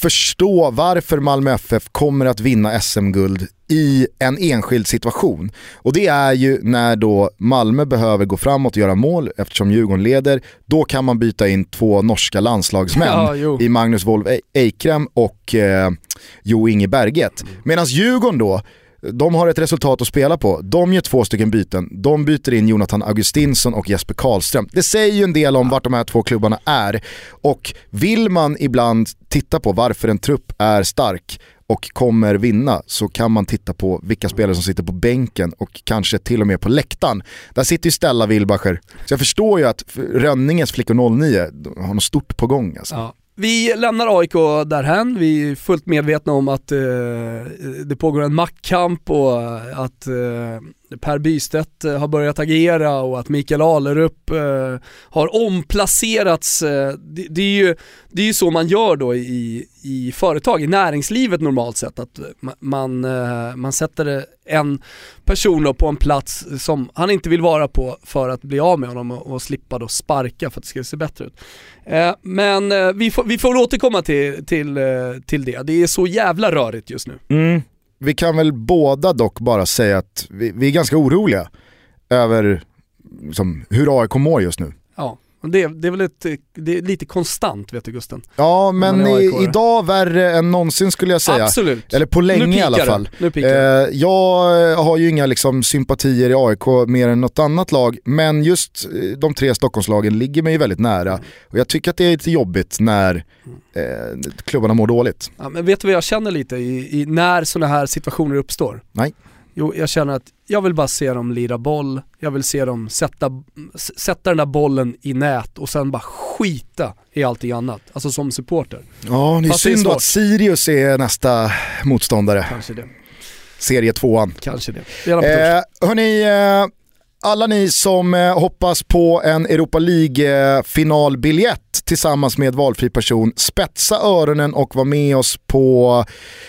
förstå varför Malmö FF kommer att vinna SM-guld i en enskild situation. Och det är ju när då Malmö behöver gå framåt och göra mål eftersom Djurgården leder. Då kan man byta in två norska landslagsmän Ja, i Magnus Wolf Eikrem och eh, Jo Inge Berget. Medan Djurgården då, de har ett resultat att spela på. De gör två stycken byten. De byter in Jonathan Augustinsson och Jesper Karlström. Det säger ju en del om vart de här två klubbarna är. Och vill man ibland titta på varför en trupp är stark och kommer vinna så kan man titta på vilka spelare som sitter på bänken och kanske till och med på läktaren. Där sitter ju Stella Wilbacher. Så jag förstår ju att Rönninges flickor 09 har något stort på gång alltså. Ja. Vi lämnar AIK därhän, vi är fullt medvetna om att eh, det pågår en maktkamp och att eh, Per Bystedt eh, har börjat agera och att Mikael Alerup eh, har omplacerats. Eh, det, är ju, det är ju så man gör då i, i företag, i näringslivet normalt sett. Att man, man sätter en person på en plats som han inte vill vara på för att bli av med honom och, och slippa då sparka för att det ska se bättre ut. Men vi, får, vi får återkomma till, till, till det. Det är så jävla rörigt just nu. Mm. Vi kan väl båda dock bara säga att vi, vi är ganska oroliga över liksom, hur AIK mår just nu. Det, det är väl ett, det är lite konstant vet du Gusten. Ja men i, idag värre än någonsin skulle jag säga. Absolut. Eller på länge i alla fall. Nu Eh, jag har ju inga liksom, sympatier i AIK mer än något annat lag, men just eh, de tre Stockholmslagen ligger mig ju väldigt nära. Och jag tycker att det är lite jobbigt när eh, klubbarna mår dåligt. Ja, men vet du vad jag känner lite i, i när sådana här situationer uppstår? Nej. Jo, jag känner att jag vill bara se dem lira boll, jag vill se dem sätta, sätta den där bollen i nät och sen bara skita i allting annat. Alltså som supporter. Ja, det är Fast det är synd då svårt. att Sirius är nästa motståndare. Kanske det. Serie tvåan. Kanske det. Torsdag. Eh, hörni, eh, alla ni som eh, hoppas på en Europa League-finalbiljett tillsammans med valfri person, spetsa öronen och var med oss på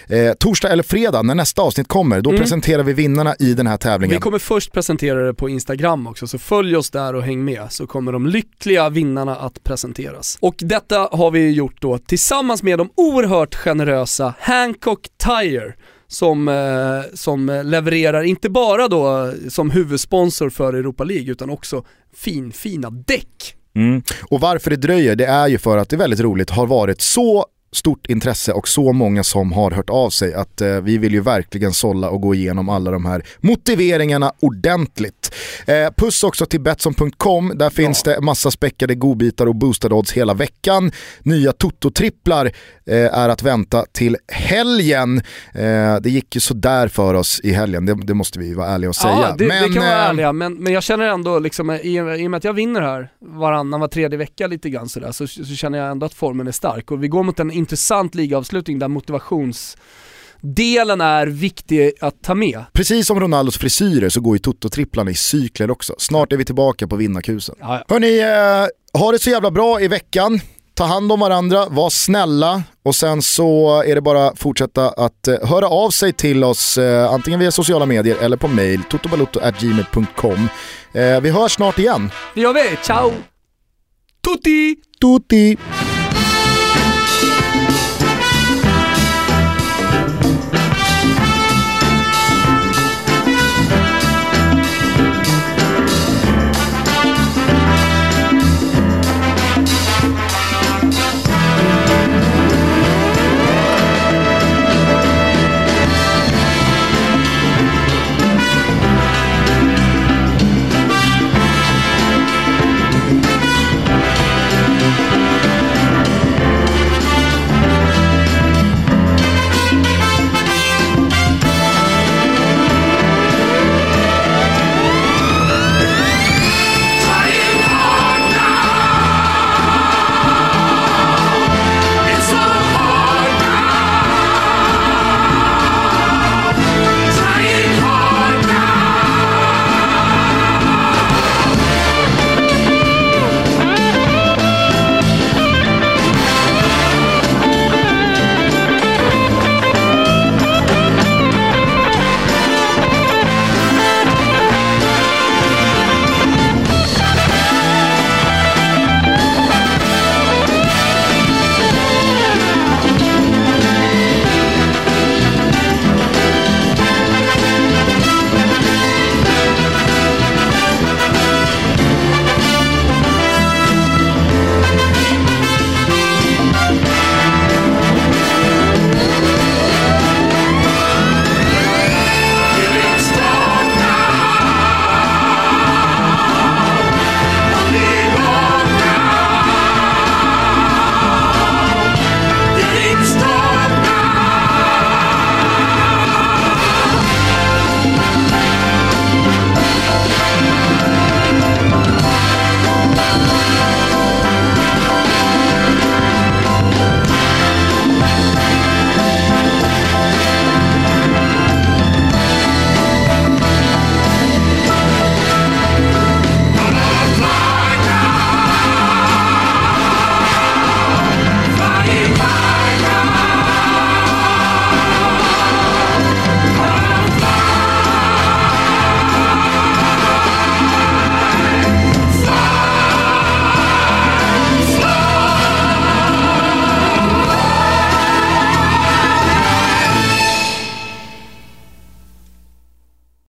eh, torsdag eller fredag när nästa avsnitt kommer. Då Mm. presenterar vi vinnarna i den här tävlingen. Vi kommer först presentera det på Instagram också, så följ oss där och häng med så kommer de lyckliga vinnarna att presenteras. Och detta har vi gjort då tillsammans med de oerhört generösa Hancock Tire som, eh, som levererar inte bara då som huvudsponsor för Europa League utan också fin, fina däck. Mm. Och varför det dröjer, det är ju för att det är väldigt roligt, har varit så stort intresse och så många som har hört av sig att eh, vi vill ju verkligen sålla och gå igenom alla de här motiveringarna ordentligt. Eh, puss också till Betsson.com, där finns det massa späckade godbitar och boostade odds hela veckan. Nya Toto-tripplar eh, är att vänta till helgen. Eh, det gick ju sådär för oss i helgen, det, det måste vi vara ärliga och säga. Ja, det, det kan vara eh, ärliga, men, men jag känner ändå liksom, i, i och med att jag vinner här varannan, var tredje vecka lite grann sådär, så, så känner jag ändå att formen är stark. Och vi går mot en intressant ligaavslutning där motivationsdelen är viktig att ta med. Precis som Ronaldos frisyrer så går ju Toto-tripplarna i cykler också. Snart är vi tillbaka på vinnarkusen. Ja, ja. Hörni, eh, ha det så jävla bra i veckan. Ta hand om varandra, var snälla och sen så är det bara att fortsätta att eh, höra av sig till oss eh, antingen via sociala medier eller på mail totobalutto.gmail.com. Eh, vi hörs snart igen. Det gör vi, ciao! Tutti! Tutti!